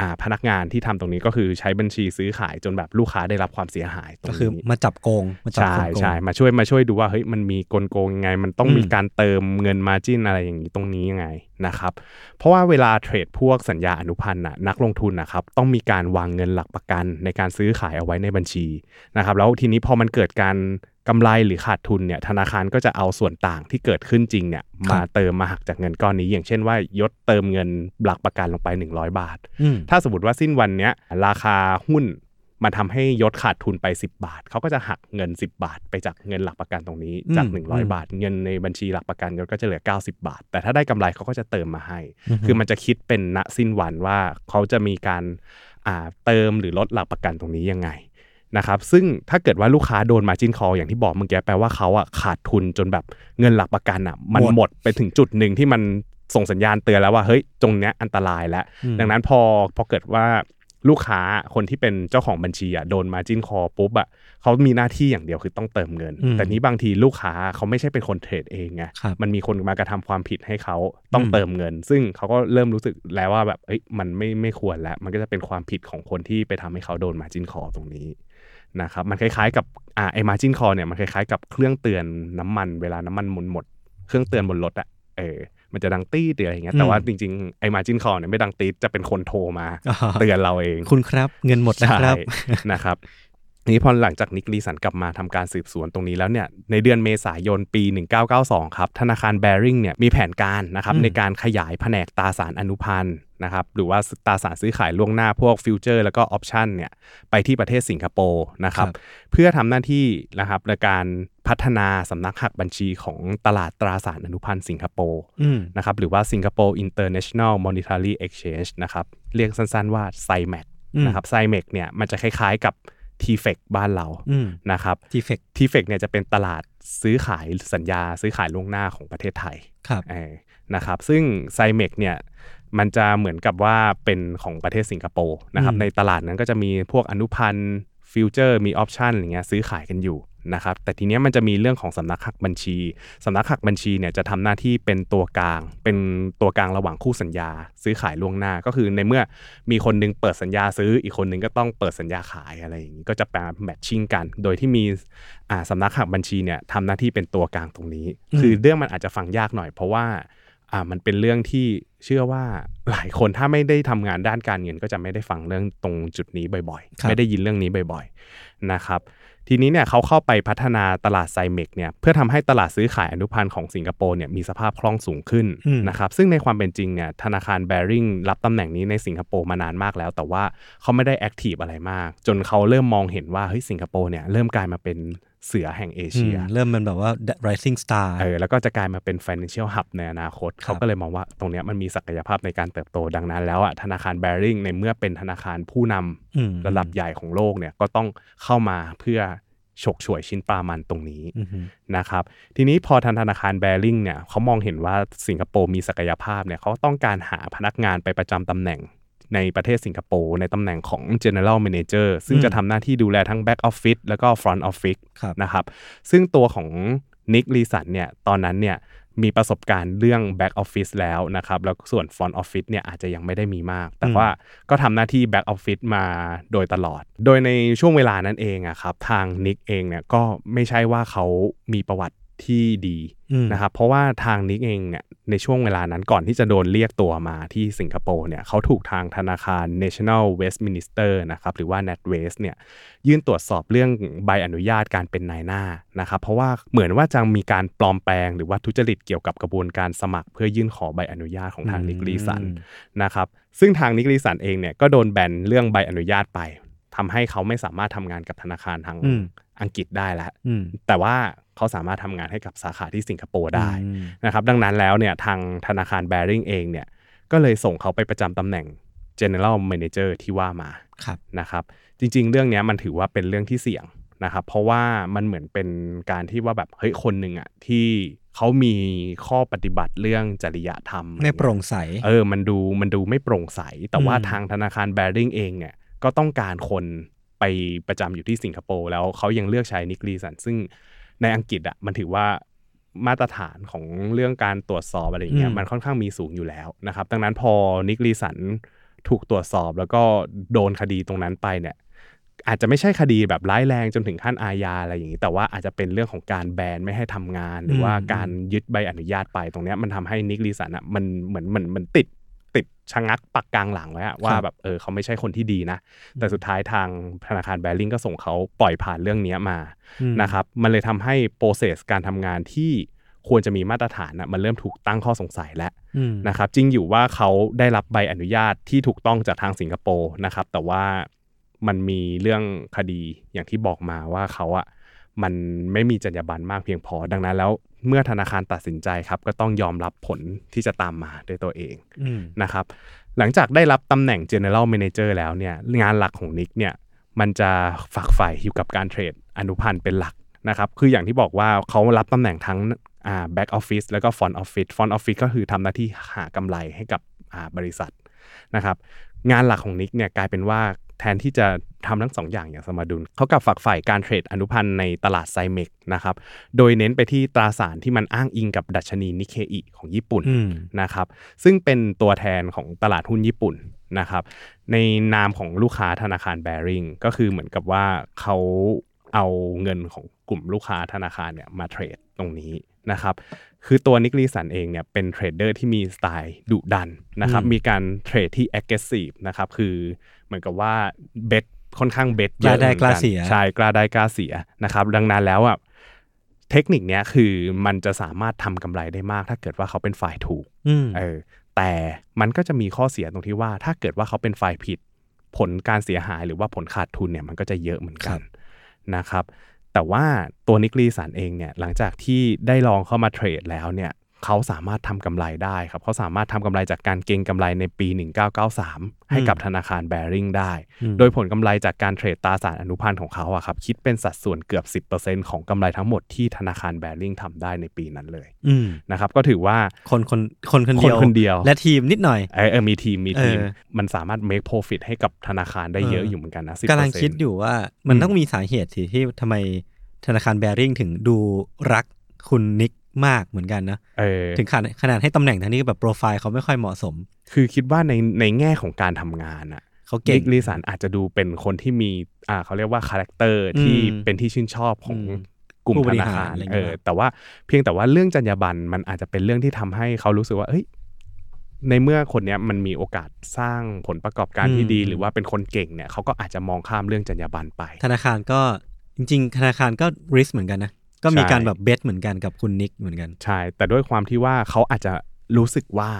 อ่าพนักงานที่ทำตรงนี้ก็คือใช้บัญชีซื้อขายจนแบบลูกค้าได้รับความเสียหายตรงก็นี้คือมาจับโกงมาจับใช่คนโกงใช่มาช่วยมาช่วยดูว่าเฮ้ยมันมีกลโกงยังไง มันต้องอืมมีการเติมเงินมาจิ้นอะไรอย่างนี้ตรงนี้ยังไงนะครับเพราะว่าเวลาเทรดพวกสัญญาอนุพันธ์น่ะนักลงทุนนะครับต้องมีการวางเงินหลักประกันในการซื้อขายเอาไว้ในบัญชีนะครับแล้วทีนี้พอมันเกิดการ กำไรหรือขาดทุนเนี่ยธนาคารก็จะเอาส่วนต่างที่เกิดขึ้นจริงเนี่ยมาเติมมาหักจากเงินก้อนนี้ อย่างเช่นว่ายศเติมเงินหลักประกันลงไป 100 บาทอืมถ้าสมมติว่าสิ้นวันเนี้ยราคาหุ้นมันทำให้ยศขาดทุนไป 10 บาท เขาก็จะหักเงิน 10 บาท ไปจากเงินหลักประกันตรงนี้จากอืม100 บาท เงินในบัญชีหลักประกันยศก็จะเหลือ 90 บาท แต่ถ้าได้กำไรเขาก็จะเติมมาให้อือฮึคือมันจะคิดเป็นณสิ้นวันว่าเขาจะมีการอ่าเติมหรือลดหลักประกันตรงนี้ยังไง นะครับซึ่งถ้าเกิดว่าลูกค้าโดน margin call อย่างที่บอกเมื่อกี้แปลว่าเขาอะขาดทุนจนแบบเงินหลักประกันอะมันหมดหมดไปถึงจุดหนึ่งที่มันส่งสัญญาณเตือนแล้วว่าเฮ้ยตรงเนี้ยอันตรายแล้วอืมดังนั้นพอพอเกิดว่าลูกค้าคนที่เป็นเจ้าของบัญชีอะโดน margin call ปุ๊บอะเขามีหน้าที่อย่างเดียวคือต้องเติมเงินอืมแต่นี้บางทีลูกค้าเขาไม่ใช่เป็นคนเทรดเองไงครับมันมีคนมากระทำความผิดให้เขาต้องอืมเติมเงิน ซึ่งเขาก็เริ่มรู้สึกแล้วว่าแบบเอ้ยมันไม่ไม่ควรแล้ว มันก็จะเป็นความผิดของคนที่ไปทำให้เขาโดนมาจินคอตรงนี้ นะครับมันคล้ายๆกับอ่าไอ้มาจินคอเนี่ยมันคล้ายๆกับเครื่องเตือนน้ำมันเวลาน้ำมันหมดหมด เครื่องเตือนบนรถอะเออมันจะดังตีดอะไรอย่างเงี้ยแต่ว่าจริงๆไอ้มาจินคอเนี่ยไม่ดังตีดจะเป็นคนโทรมาอ๋อเตือนเราเองคุณครับ เงินหมดนะครับใช่นะครับ นี้พอหลังจากนิกลีสันกลับมาทำการสืบสวนตรงนี้แล้วเนี่ยในเดือนเมษายนปี 1992 ครับ ธนาคารแบริ่งเนี่ยมีแผนการนะครับอืมในการขยายแผนกตราสารอนุพันธ์นะครับหรือว่าตราสารซื้อขายล่วงหน้าพวกฟิวเจอร์แล้วก็ออปชันเนี่ยไปที่ประเทศสิงคโปร์นะครับเพื่อทำหน้าที่นะครับในการพัฒนาสำนักหักบัญชีของตลาดตราสารอนุพันธ์สิงคโปร์อืมนะครับหรือว่า Singapore International Monetary Exchange นะครับเรียกสั้นๆว่า SIMEC อืมนะครับ SIMEC เนี่ยมันจะคล้ายๆกับ TFEX บ้านเราอืมนะครับทีเฟก TFEC เนี่ยจะเป็นตลาดซื้อขายสัญญาซื้อขายล่วงหน้าของประเทศไทยครับเออนะครับ ซึ่ง SIMEX เนี่ยมันจะเหมือนกับว่าเป็นของประเทศสิงคโปร์นะครับอืมในตลาดนั้นก็จะมีพวกอนุพันธ์ฟิวเจอร์มีออปชันอะไรเงี้ยซื้อขายกันอยู่ นะครับแต่ทีเนี้ยมันจะมีเรื่องของสำนักหักบัญชีสำนักหักบัญชีเนี่ยจะทำหน้าที่เป็นตัวกลาง เป็นตัวกลางระหว่างคู่สัญญา ซื้อขายล่วงหน้าก็คือในเมื่อมีคนหนึงเปิดสัญญาซื้ออีกคนหนึงก็ต้องเปิดสัญญาขายอะไรอย่างนี้ก็จะแปล matching กัน โดยที่มีอ่าสำนักหักบัญชีเนี่ยทำหน้าที่เป็นตัวกลางตรงนี้อืมคือเรื่องมันอาจจะฟังยากหน่อย เพราะว่าอ่ามันเป็นเรื่องที่เชื่อว่าหลายคนถ้าไม่ได้ทำงานด้านการเงินก็จะไม่ได้ฟังเรื่องตรงจุดนี้บ่อยครับๆไม่ได้ยินเรื่องนี้บ่อยๆนะครับ ทีนี้เนี่ยเขาเข้าไปพัฒนาตลาดไซเมกเนี่ยเพื่อทำให้ตลาดซื้อขายอนุพันธ์ของสิงคโปร์เนี่ยมีสภาพคล่องสูงขึ้นอืมนะครับซึ่งในความเป็นจริงเนี่ยธนาคารแบริ่งรับตำแหน่งนี้ในสิงคโปร์มานานมากแล้ว แต่ว่าเขาไม่ได้แอคทีฟอะไรมาก จนเขาเริ่มมองเห็นว่าเฮ้ยสิงคโปร์เนี่ยเริ่มกลายมาเป็น เสือแห่งเออืเชียมเริ่มมันแบบว่า rising star เออแล้วก็จะกลายมาเป็น financial hub ในอนาคตครับเขาก็เลยมองว่าตรงเนี้ยมันมีศักยภาพในการเติบโตดังนั้นแล้วอะธนาคารแบริ่งในเมื่อเป็นธนาคารผู้นำอืมระดับใหญ่ของโลกเนี่ยก็ต้องเข้ามาเพื่อฉกฉวยชิ้นปลามันตรงนี้อืมฮึนะครับ ทีนี้พอทางธนาคารแบริ่งเนี่ยเขามองเห็นว่าสิงคโปร์มีศักยภาพเนี่ยเขาต้องการหาพนักงานไปประจำตำแหน่ง ในประเทศสิงคโปร์ในตำแหน่งของ General Manager ซึ่งจะทำหน้าที่ดูแลทั้ง Back Office แล้วก็ Front Office ครับนะครับซึ่งตัวของนิกลีสันเนี่ยตอนนั้นเนี่ยมีประสบการณ์เรื่อง Back Office แล้วนะครับ แล้วส่วน Front Office เนี่ยอาจจะยังไม่ได้มีมาก แต่อืมว่าก็ทำหน้าที่ Back Office มาโดยตลอด โดยในช่วงเวลานั้นเองอะครับ ทางนิกเองเนี่ยก็ไม่ใช่ว่าเขามีประวัติ ที่ดีอืมนะครับเพราะว่าทางนิกเองเนี่ยในช่วงเวลานั้นก่อนที่จะโดนเรียกตัวมาที่สิงคโปร์เนี่ยเขาถูกทางธนาคาร National Westminster นะครับหรือว่า NatWest เนี่ยยื่นตรวจสอบเรื่องใบอนุญาตการเป็นนายหน้านะครับเพราะว่าเหมือนว่าจะมีการปลอมแปลงหรือว่าทุจริตเกี่ยวกับกระบวนการสมัคร เพื่อยื่นขอใบอนุญาตของทางนิกลีสันอืมนะครับซึ่งทางนิกลีสันเองเนี่ยก็โดนแบนเรื่องใบอนุญาตไปทำให้เขาไม่สามารถทำงานกับธนาคารทางอืมอังกฤษได้แล้วอืมแต่ว่า เขาสามารถทำงานให้กับสาขาที่สิงคโปร์ได้อืมนะครับดังนั้นแล้วเนี่ยทางธนาคารแบริ่งเองเนี่ยก็เลยส่งเขาไปประจำตำแหน่ง General Manager ที่ว่ามาครับนะครับจริง ๆ เรื่องเนี้ยมันถือว่าเป็นเรื่องที่เสี่ยงนะครับเพราะว่ามันเหมือนเป็นการที่ว่าแบบเฮ้ยคนหนึ่งอะที่เขามีข้อปฏิบัติเรื่องจริยธรรมไม่โปร่งใสเออมันดูมันดูไม่โปร่งใส แต่ว่าอืมทางธนาคารแบริ่งเองเนี่ยก็ต้องการคนไปประจำอยู่ที่สิงคโปร์แล้วเขายังเลือกใช้นิกลีสันซึ่ง ในอังกฤษอะมันถือว่ามาตรฐานของเรื่องการตรวจสอบอะไรอย่างเงี้ยอืมมันค่อนข้างมีสูงอยู่แล้วนะครับ ดังนั้นพอนิกลีสันถูกตรวจสอบแล้วก็โดนคดีตรงนั้นไปเนี่ย อาจจะไม่ใช่คดีแบบร้ายแรงจนถึงขั้นอาญาอะไรอย่างนี้ แต่ว่าอาจจะเป็นเรื่องของการแบนไม่ให้ทำงาน หรือว่าอืมการยึดใบอนุญาตไปตรงเนี้ยมันทำให้นิกลีสันอะมันเหมือนเหมือนเหมือนติด ติดชะงักปักกลางหลังไว้อะว่าแบบเออเขาไม่ใช่คนที่ดีนะ แต่สุดท้ายทางธนาคารแบริ่งก็ส่งเขาปล่อยผ่านเรื่องเนี้ยมาอืมนะครับมันเลยทำให้โปรเซสการทำงานที่ควรจะมีมาตรฐานนะมันเริ่มถูกตั้งข้อสงสัยแล้วอืมนะครับจริงอยู่ว่าเขาได้รับใบอนุญาตที่ถูกต้องจากทางสิงคโปร์นะครับแต่ว่ามันมีเรื่องคดีอย่างที่บอกมาว่าเขาอะมันไม่มีจรรยาบรรณมากเพียงพอ ดังนั้นแล้ว เมื่อธนาคารตัดสินใจครับ ก็ต้องยอมรับผลที่จะตามมาด้วยตัวเองอืมนะครับ หลังจากได้รับตำแหน่ง General Manager แล้วเนี่ยงานหลักของนิกเนี่ยมันจะฝักใฝ่อยู่กับการเทรดอนุพันธ์เป็นหลักนะครับ คืออย่างที่บอกว่าเขารับตำแหน่งทั้งอ่า back office แล้วก็ front office front office ก็คือทำหน้าที่หากำไรให้กับอ่าบริษัทนะครับ งานหลักของนิกเนี่ยกลายเป็นว่า แทนที่จะทำทั้งสองอย่างอย่างสมดุลเขากลับฝักใฝ่การเทรดอนุพันธ์ในตลาดไซเมกนะครับโดยเน้นไปที่ตราสารที่มันอ้างอิงกับดัชนีนิเคอิของญี่ปุ่นอืมนะครับซึ่งเป็นตัวแทนของตลาดหุ้นญี่ปุ่นนะครับในนามของลูกค้าธนาคารแบริ่งก็คือเหมือนกับว่าเขาเอาเงินของกลุ่มลูกค้าธนาคารเนี่ยมาเทรดตรงนี้นะครับคือตัวนิกลีสันเองเนี่ยเป็นเทรดเดอร์ที่มีสไตล์ดุดันนะครับอืมมีการเทรดที่ aggressive นะครับคือเหมือนกับว่าเบ t ค่อนข้างเบ t กล้าได้กล้าเสียใช่กล้าได้กล้าเสียนะครับ ดังนั้นแล้วอะเทคนิคเนี้ยคือมันจะสามารถทำกำไรได้มาก ถ้าเกิดว่าเขาเป็นฝ่ายถูกอืมเออแต่มันก็จะมีข้อเสียตรงที่ว่า ถ้าเกิดว่าเขาเป็นฝ่ายผิด ผลการเสียหายหรือว่าผลขาดทุนเนี่ยมันก็จะเยอะเหมือนกันนะครับ แต่ว่าตัวนิกลีสันเองเนี่ยหลังจากที่ได้ลองเข้ามาเทรดแล้วเนี่ย เขาสามารถทำกำไรได้ครับ เขาสามารถทำกำไรจากการเก็งกำไรในปี 1993 ให้กับธนาคารแบริ่งได้อืมโดยผลกำไรจากการเทรดตราสารอนุพันธ์ของเขาอะครับคิดเป็นสัดส่วนเกือบ 10%ของกำไรทั้งหมดที่ธนาคารแบริ่งทำได้ในปีนั้นเลยอืมนะครับก็ถือว่าคนคนคนคนเดียวคนคนเดียว และทีมนิดหน่อยเออเออมีทีมมีทีมเออมันสามารถ make profit ให้กับธนาคารได้เยอะเอออยู่เหมือนกันนะ10%กำลังคิดอยู่ว่ามันอืมต้องมีสาเหตุสิที่ทำไมธนาคารแบริ่งถึงดูรักคุณนิก มากเหมือนกันนะเออถึงขนาดขนาดให้ตำแหน่งทั้งนี้แบบโปรไฟล์เขาไม่ค่อยเหมาะสม คือคิดว่าในในแง่ของการทำงานอะเขาเก่งนิกลีสันอาจจะดูเป็นคนที่มีอ่าเขาเรียกว่า character ที่อืมเป็นที่ชื่นชอบของอืมกลุ่มผู้บธรินาหารคารอะไรอย่างเอเงี้ยอแต่ว่าเพียงแต่ว่าเรื่องจรรยาบรรณมันอาจจะเป็นเรื่องที่ทำให้เขารู้สึกว่า เอ้ย ในเมื่อคนเนี้ยมันมีโอกาสสร้างผลประกอบการที่ดี หรือว่าเป็นคนเก่งเนี่ยเขาก็อาจจะมองข้ามเรื่องจรรยาบรรณไป ธนาคารก็จริง ๆ ธนาคารก็ risk เหมือนกันนะ ก็มีใช่การแบบ bet เหมือนกันกับคุณนิกเหมือนกัน ใช่ แต่ด้วยความที่ว่าเขาอาจจะรู้สึกว่า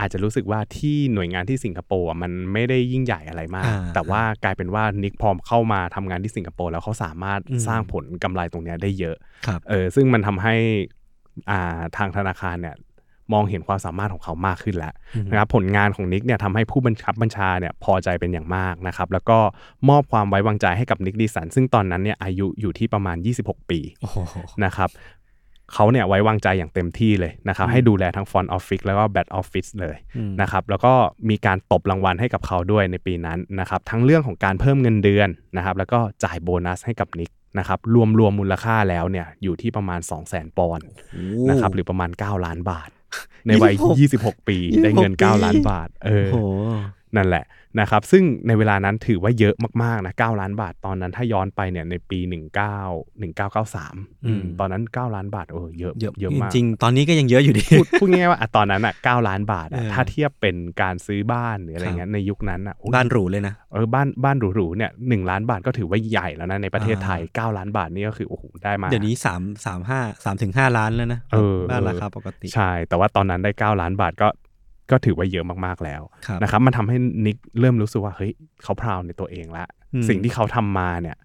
อาจจะรู้สึกว่าที่หน่วยงานที่สิงคโปร์อะมันไม่ได้ยิ่งใหญ่อะไรมากอ่าแต่ว่ากลายเป็นว่านิกพอมเข้ามาทำงานที่สิงคโปร์แล้วเขาสามารถอืมสร้างผลกำไรตรงเนี้ยได้เยอะครับเออซึ่งมันทำให้อ่าทางธนาคารเนี่ย มองเห็นความสามารถของเขามากขึ้นแล้วอืมนะครับผลงานของนิกเนี่ยทำให้ผู้บัญคับบัญชาเนี่ยพอใจเป็นอย่างมากนะครับแล้วก็มอบความไว้วางใจให้กับนิกดิสัน ซึ่งตอนนั้นเนี่ยอายุอยู่ที่ประมาณ 26 ปีโอ้โหนะครับเขาเนี่ยไว้วางใจอย่างเต็มที่เลยนะครับอืมให้ดูแลทั้ง front office แล้วก็ back office เลยอืมนะครับแล้วก็มีการตบรางวัลให้กับเขาด้วยในปีนั้นนะครับทั้งเรื่องของการเพิ่มเงินเดือนนะครับแล้วก็จ่ายโบนัสให้กับนิกนะครับรวมรวมมูลค่าแล้วเนี่ยอยู่ที่ประมาณ 2 0 0 0 0 0ปอนด์นะครับหรือประมาณ 9 ล้านบาท ในวัย 26 ปีได้เงิน26 9ล้านบาท เออโอ้โหนั่นแหละ นะครับซึ่งในเวลานั้นถือว่าเยอะมากๆนะ9ล้านบาทตอนนั้นถ้าย้อนไปเนี่ยในปี 19 1993อืมตอนนั้น 9 ล้านบาทโอ้เยอะเยอะเยอะมากจริงๆตอนนี้ก็ยังเยอะอยู่ดีพูดพูดง่ายๆว่าอะตอนนั้นอะ9ล้านบาทอะเออถ้าเทียบเป็นการซื้อบ้านหรืออะไรเงี้ยในยุคนั้นอะโอ้ยบ้านหรูเลยนะเออบ้านบ้านหรูๆเนี่ยหนึ่งล้านบาทก็ถือว่าใหญ่แล้วนะในประเทศไทยอ่า9ล้านบาทนี่ก็คือโอ้โหได้มาเดี๋ยวนี้สามสามห้าสามถึงห้าล้านแล้วนะเออบ้านเออราคาปกติ ใช่ แต่ว่าตอนนั้นได้ 9 ล้านบาทก็ ก็ถือว่าเยอะมากๆแล้วครับนะครับมันทำให้นิกเริ่มรู้สึกว่าเฮ้ยเขาพราวในตัวเองละอืมสิ่งที่เขาทำมาเนี่ย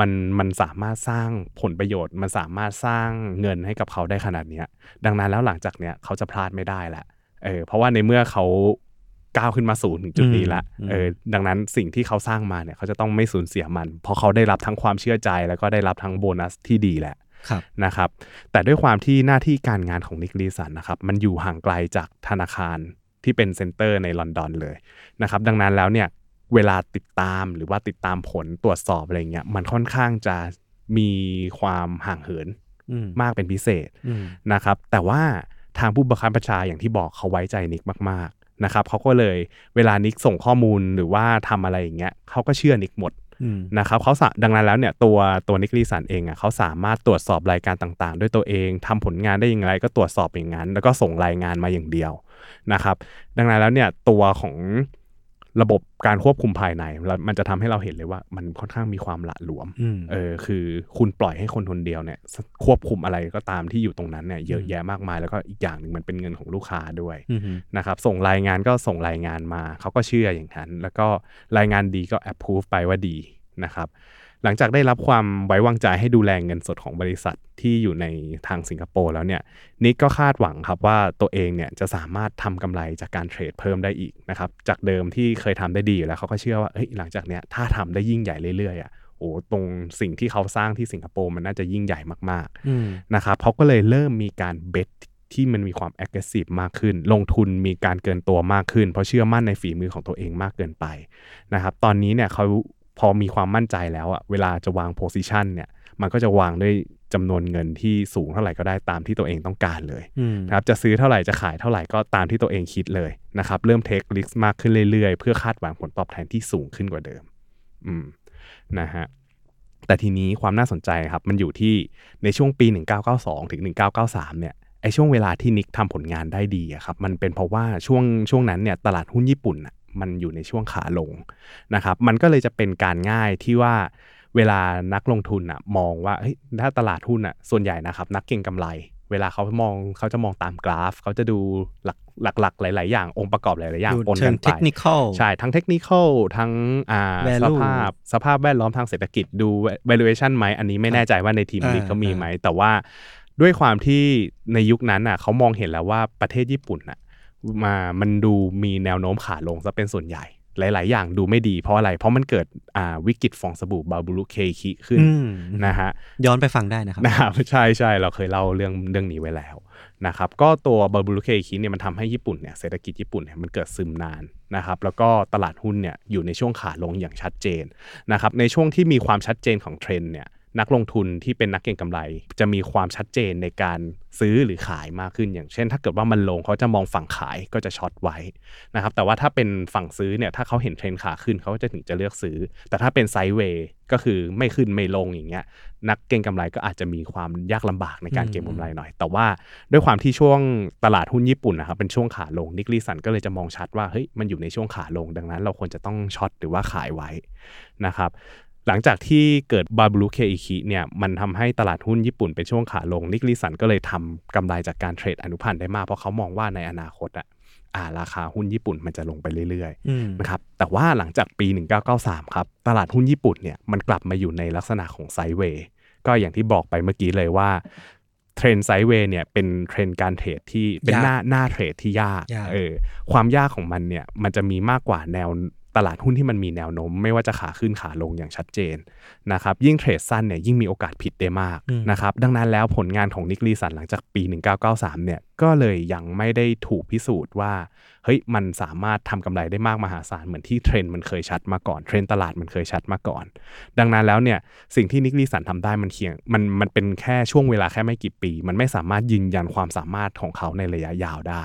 มันมันสามารถสร้างผลประโยชน์ มันสามารถสร้างเงินให้กับเขาได้ขนาดเนี้ยดังนั้นแล้วหลังจากเนี้ยเขาจะพลาดไม่ได้ละเออเพราะว่าในเมื่อเขาก้าวขึ้นมาสูงถึงจุดนี้ละอืมเออดังนั้นสิ่งที่เขาสร้างมาเนี่ยเขาจะต้องไม่สูญเสียมัน เพราะเขาได้รับทั้งความเชื่อใจ แล้วก็ได้รับทั้งโบนัสที่ดีแหละครับนะครับ แต่ด้วยความที่หน้าที่การงานของนิกลีสันนะครับ มันอยู่ห่างไกลจากธนาคาร ที่เป็น center ในลอนดอนเลยนะครับดังนั้นแล้วเนี่ยเวลาติดตามหรือว่าติดตามผลตรวจสอบอะไรเงี้ยมันค่อนข้างจะมีความห่างเหินอืมมากเป็นพิเศษอืมนะครับ แต่ว่าทางผู้บังคับบัญชาอย่างที่บอกเขาไว้ใจนิกมาก ๆนะครับเขาก็เลยเวลานิกส่งข้อมูลหรือว่าทำอะไรอย่างเงี้ยเขาก็เชื่อนิกหมดอืม นะครับเขาดังนั้นแล้วเนี่ยตัวตัวนิกลีสันเองอะเขาสามารถตรวจสอบรายการต่างๆ ด้วยตัวเองทำผลงานได้อย่างไรก็ตรวจสอบอย่างนั้น แล้วก็ส่งรายงานมาอย่างเดียวนะครับ ดังนั้นแล้วเนี่ยตัวของ ระบบการควบคุมภายในเรามันจะทำให้เราเห็นเลยว่ามันค่อนข้างมีความหละหลวมอืมเออคือคุณปล่อยให้คนคนเดียวเนี่ยควบคุมอะไรก็ตามที่อยู่ตรงนั้นเนี่ยเยอะอืมแยะมากมาย แล้วก็อีกอย่างหนึ่งมันเป็นเงินของลูกค้าด้วยอืมนะครับส่งรายงานก็ส่งรายงานมาเขาก็เชื่ออย่างนั้น แล้วก็รายงานดีก็ approve ไปว่าดีนะครับ หลังจากได้รับความไว้วางใจให้ดูแลเงินสดของบริษัทที่อยู่ในทางสิงคโปร์แล้วเนี่ยนิกก็คาดหวังครับว่าตัวเองเนี่ยจะสามารถทำกำไรจากการเทรดเพิ่มได้อีกนะครับจากเดิมที่เคยทำได้ดีอยู่แล้วเขาก็เชื่อว่าเฮ้ยหลังจากเนี้ยถ้าทำได้ยิ่งใหญ่เรื่อยๆอะโอ้ตรงสิ่งที่เขาสร้างที่สิงคโปร์มันน่าจะยิ่งใหญ่มากๆนะครับเขาก็เลยเริ่มมีการเบ t ที่มันมีความ aggressive มากขึ้น ลงทุนมีการเกินตัวมากขึ้น เพราะเชื่อมั่นในฝีมือของตัวเองมากเกินไปนะครับ ตอนนี้เนี่ยเขา พอมีความมั่นใจแล้วอะเวลาจะวาง position เนี่ยมันก็จะวางด้วยจำนวนเงินที่สูงเท่าไหร่ก็ได้ตามที่ตัวเองต้องการเลยอืมนะครับจะซื้อเท่าไหร่จะขายเท่าไหร่ก็ตามที่ตัวเองคิดเลยนะครับเริ่มเทคลิสมากขึ้นเรื่อยๆ เพื่อคาดหวังผลตอบแทนที่สูงขึ้นกว่าเดิมอืมนะฮะแต่ทีนี้ความน่าสนใจครับ มันอยู่ที่ในช่วงปี 1992 ถึง 1993 เนี่ยไอช่วงเวลาที่นิกทำผลงานได้ดีอะครับมันเป็นเพราะว่าช่วงช่วงนั้นเนี่ยตลาดหุ้นญี่ปุ่นอะ มันอยู่ในช่วงขาลงนะครับ มันก็เลยจะเป็นการง่ายที่ว่าเวลานักลงทุนอะมองว่าเฮ้ยถ้าตลาดหุ้นอะส่วนใหญ่นะครับ นักเก็งกำไร เวลาเขามองเขาจะมองตามกราฟ เขาจะดูหลักหลักๆหลาย ๆ อย่างองค์ประกอบหลาย ๆ อย่างดูปนเชิกังนเทไปคนิคอลใช่ทั้งเทคนิคอลทั้งอ่า Value สภาพสภาพแวดล้อมทางเศรษฐกิจดู valuation ไหมอันนี้ไม่แน่ใจว่าในทีมอ่านี้เขามีอ่าไหมแต่ว่าด้วยความที่ในยุคนั้นอะเขามองเห็นแล้วว่าประเทศญี่ปุ่นอะ มามันดูมีแนวโน้มขาลงซะเป็นส่วนใหญ่ หลาย ๆ อย่างดูไม่ดีเพราะอะไร เพราะมันเกิดอ่าวิกฤตฟองสบู่บาบูรุเคคิขึ้นอืมนะฮะย้อนไปฟังได้นะครับนะครับใช่ใช่เราเคยเล่าเรื่องเรื่องนี้ไว้แล้วนะครับก็ตัวบาบูรุเคคิเนี่ยมันทำให้ญี่ปุ่นเนี่ยเศรษฐกิจญี่ปุ่นเนี่ยมันเกิดซึมนานนะครับแล้วก็ตลาดหุ้นเนี่ยอยู่ในช่วงขาลงอย่างชัดเจนนะครับในช่วงที่มีความชัดเจนของเทรนด์เนี่ย นักลงทุนที่เป็นนักเก็งกำไร จะมีความชัดเจนในการซื้อหรือขายมากขึ้น อย่างเช่น ถ้าเกิดว่ามันลงเขาจะมองฝั่งขายก็จะ short ไว้นะครับแต่ว่าถ้าเป็นฝั่งซื้อเนี่ยถ้าเขาเห็นเทรนด์ขาขึ้นเขาจะถึงจะเลือกซื้อ แต่ถ้าเป็น sideway ก็คือไม่ขึ้นไม่ลงอย่างเงี้ยนักเก็งกำไรก็อาจจะมีความยากลำบากในการเก็งกำไรหน่อย แต่ว่าด้วยความที่ช่วงตลาดหุ้นญี่ปุ่นนะครับเป็นช่วงขาลงนิกลีสันก็เลยจะมองชัดว่าเฮ้ยมันอยู่ในช่วงขาลง ดังนั้นเราควรจะต้อง short หรือว่าขายไว้นะครับ หลังจากที่เกิดバブル景気เนี่ยมันทำให้ตลาดหุ้นญี่ปุ่นเป็นช่วงขาลงนิกลีสันก็เลยทำกำไรจากการเทรดอนุพันธ์ได้มากเพราะเขามองว่าในอนาคตอะอ่าราคาหุ้นญี่ปุ่นมันจะลงไปเรื่อยๆอืมนะครับแต่ว่าหลังจากปี 1993 ครับตลาดหุ้นญี่ปุ่นเนี่ยมันกลับมาอยู่ในลักษณะของ sideway ก็อย่างที่บอกไปเมื่อกี้เลยว่าเทรนด์ sideway เนี่ยเป็นเทรนด์การเทรดที่เป็นหน้าหน้าเทรดที่ยากยากเออความยากของมันเนี่ยมันจะมีมากกว่าแนว ตลาดหุ้นที่มันมีแนวโน้ม ไม่ว่าจะขาขึ้นขาลงอย่างชัดเจนนะครับยิ่งเทรดสั้นเนี่ยยิ่งมีโอกาสผิดได้มากอืมนะครับดังนั้นแล้วผลงานของนิกลีสันหลังจากปี 1993เนี่ยก็เลยยังไม่ได้ถูกพิสูจน์ว่าเฮ้ยมันสามารถทำกำไรได้มากมหาศาลเหมือนที่เทรนด์มันเคยชัดมาก่อนเทรนด์ตลาดมันเคยชัดมาก่อน ดังนั้นแล้วเนี่ยสิ่งที่นิกลีสันทำได้มันเคียงมันมันเป็นแค่ช่วงเวลาแค่ไม่กี่ปี มันไม่สามารถยืนยันความสามารถของเขาในระยะยาวได้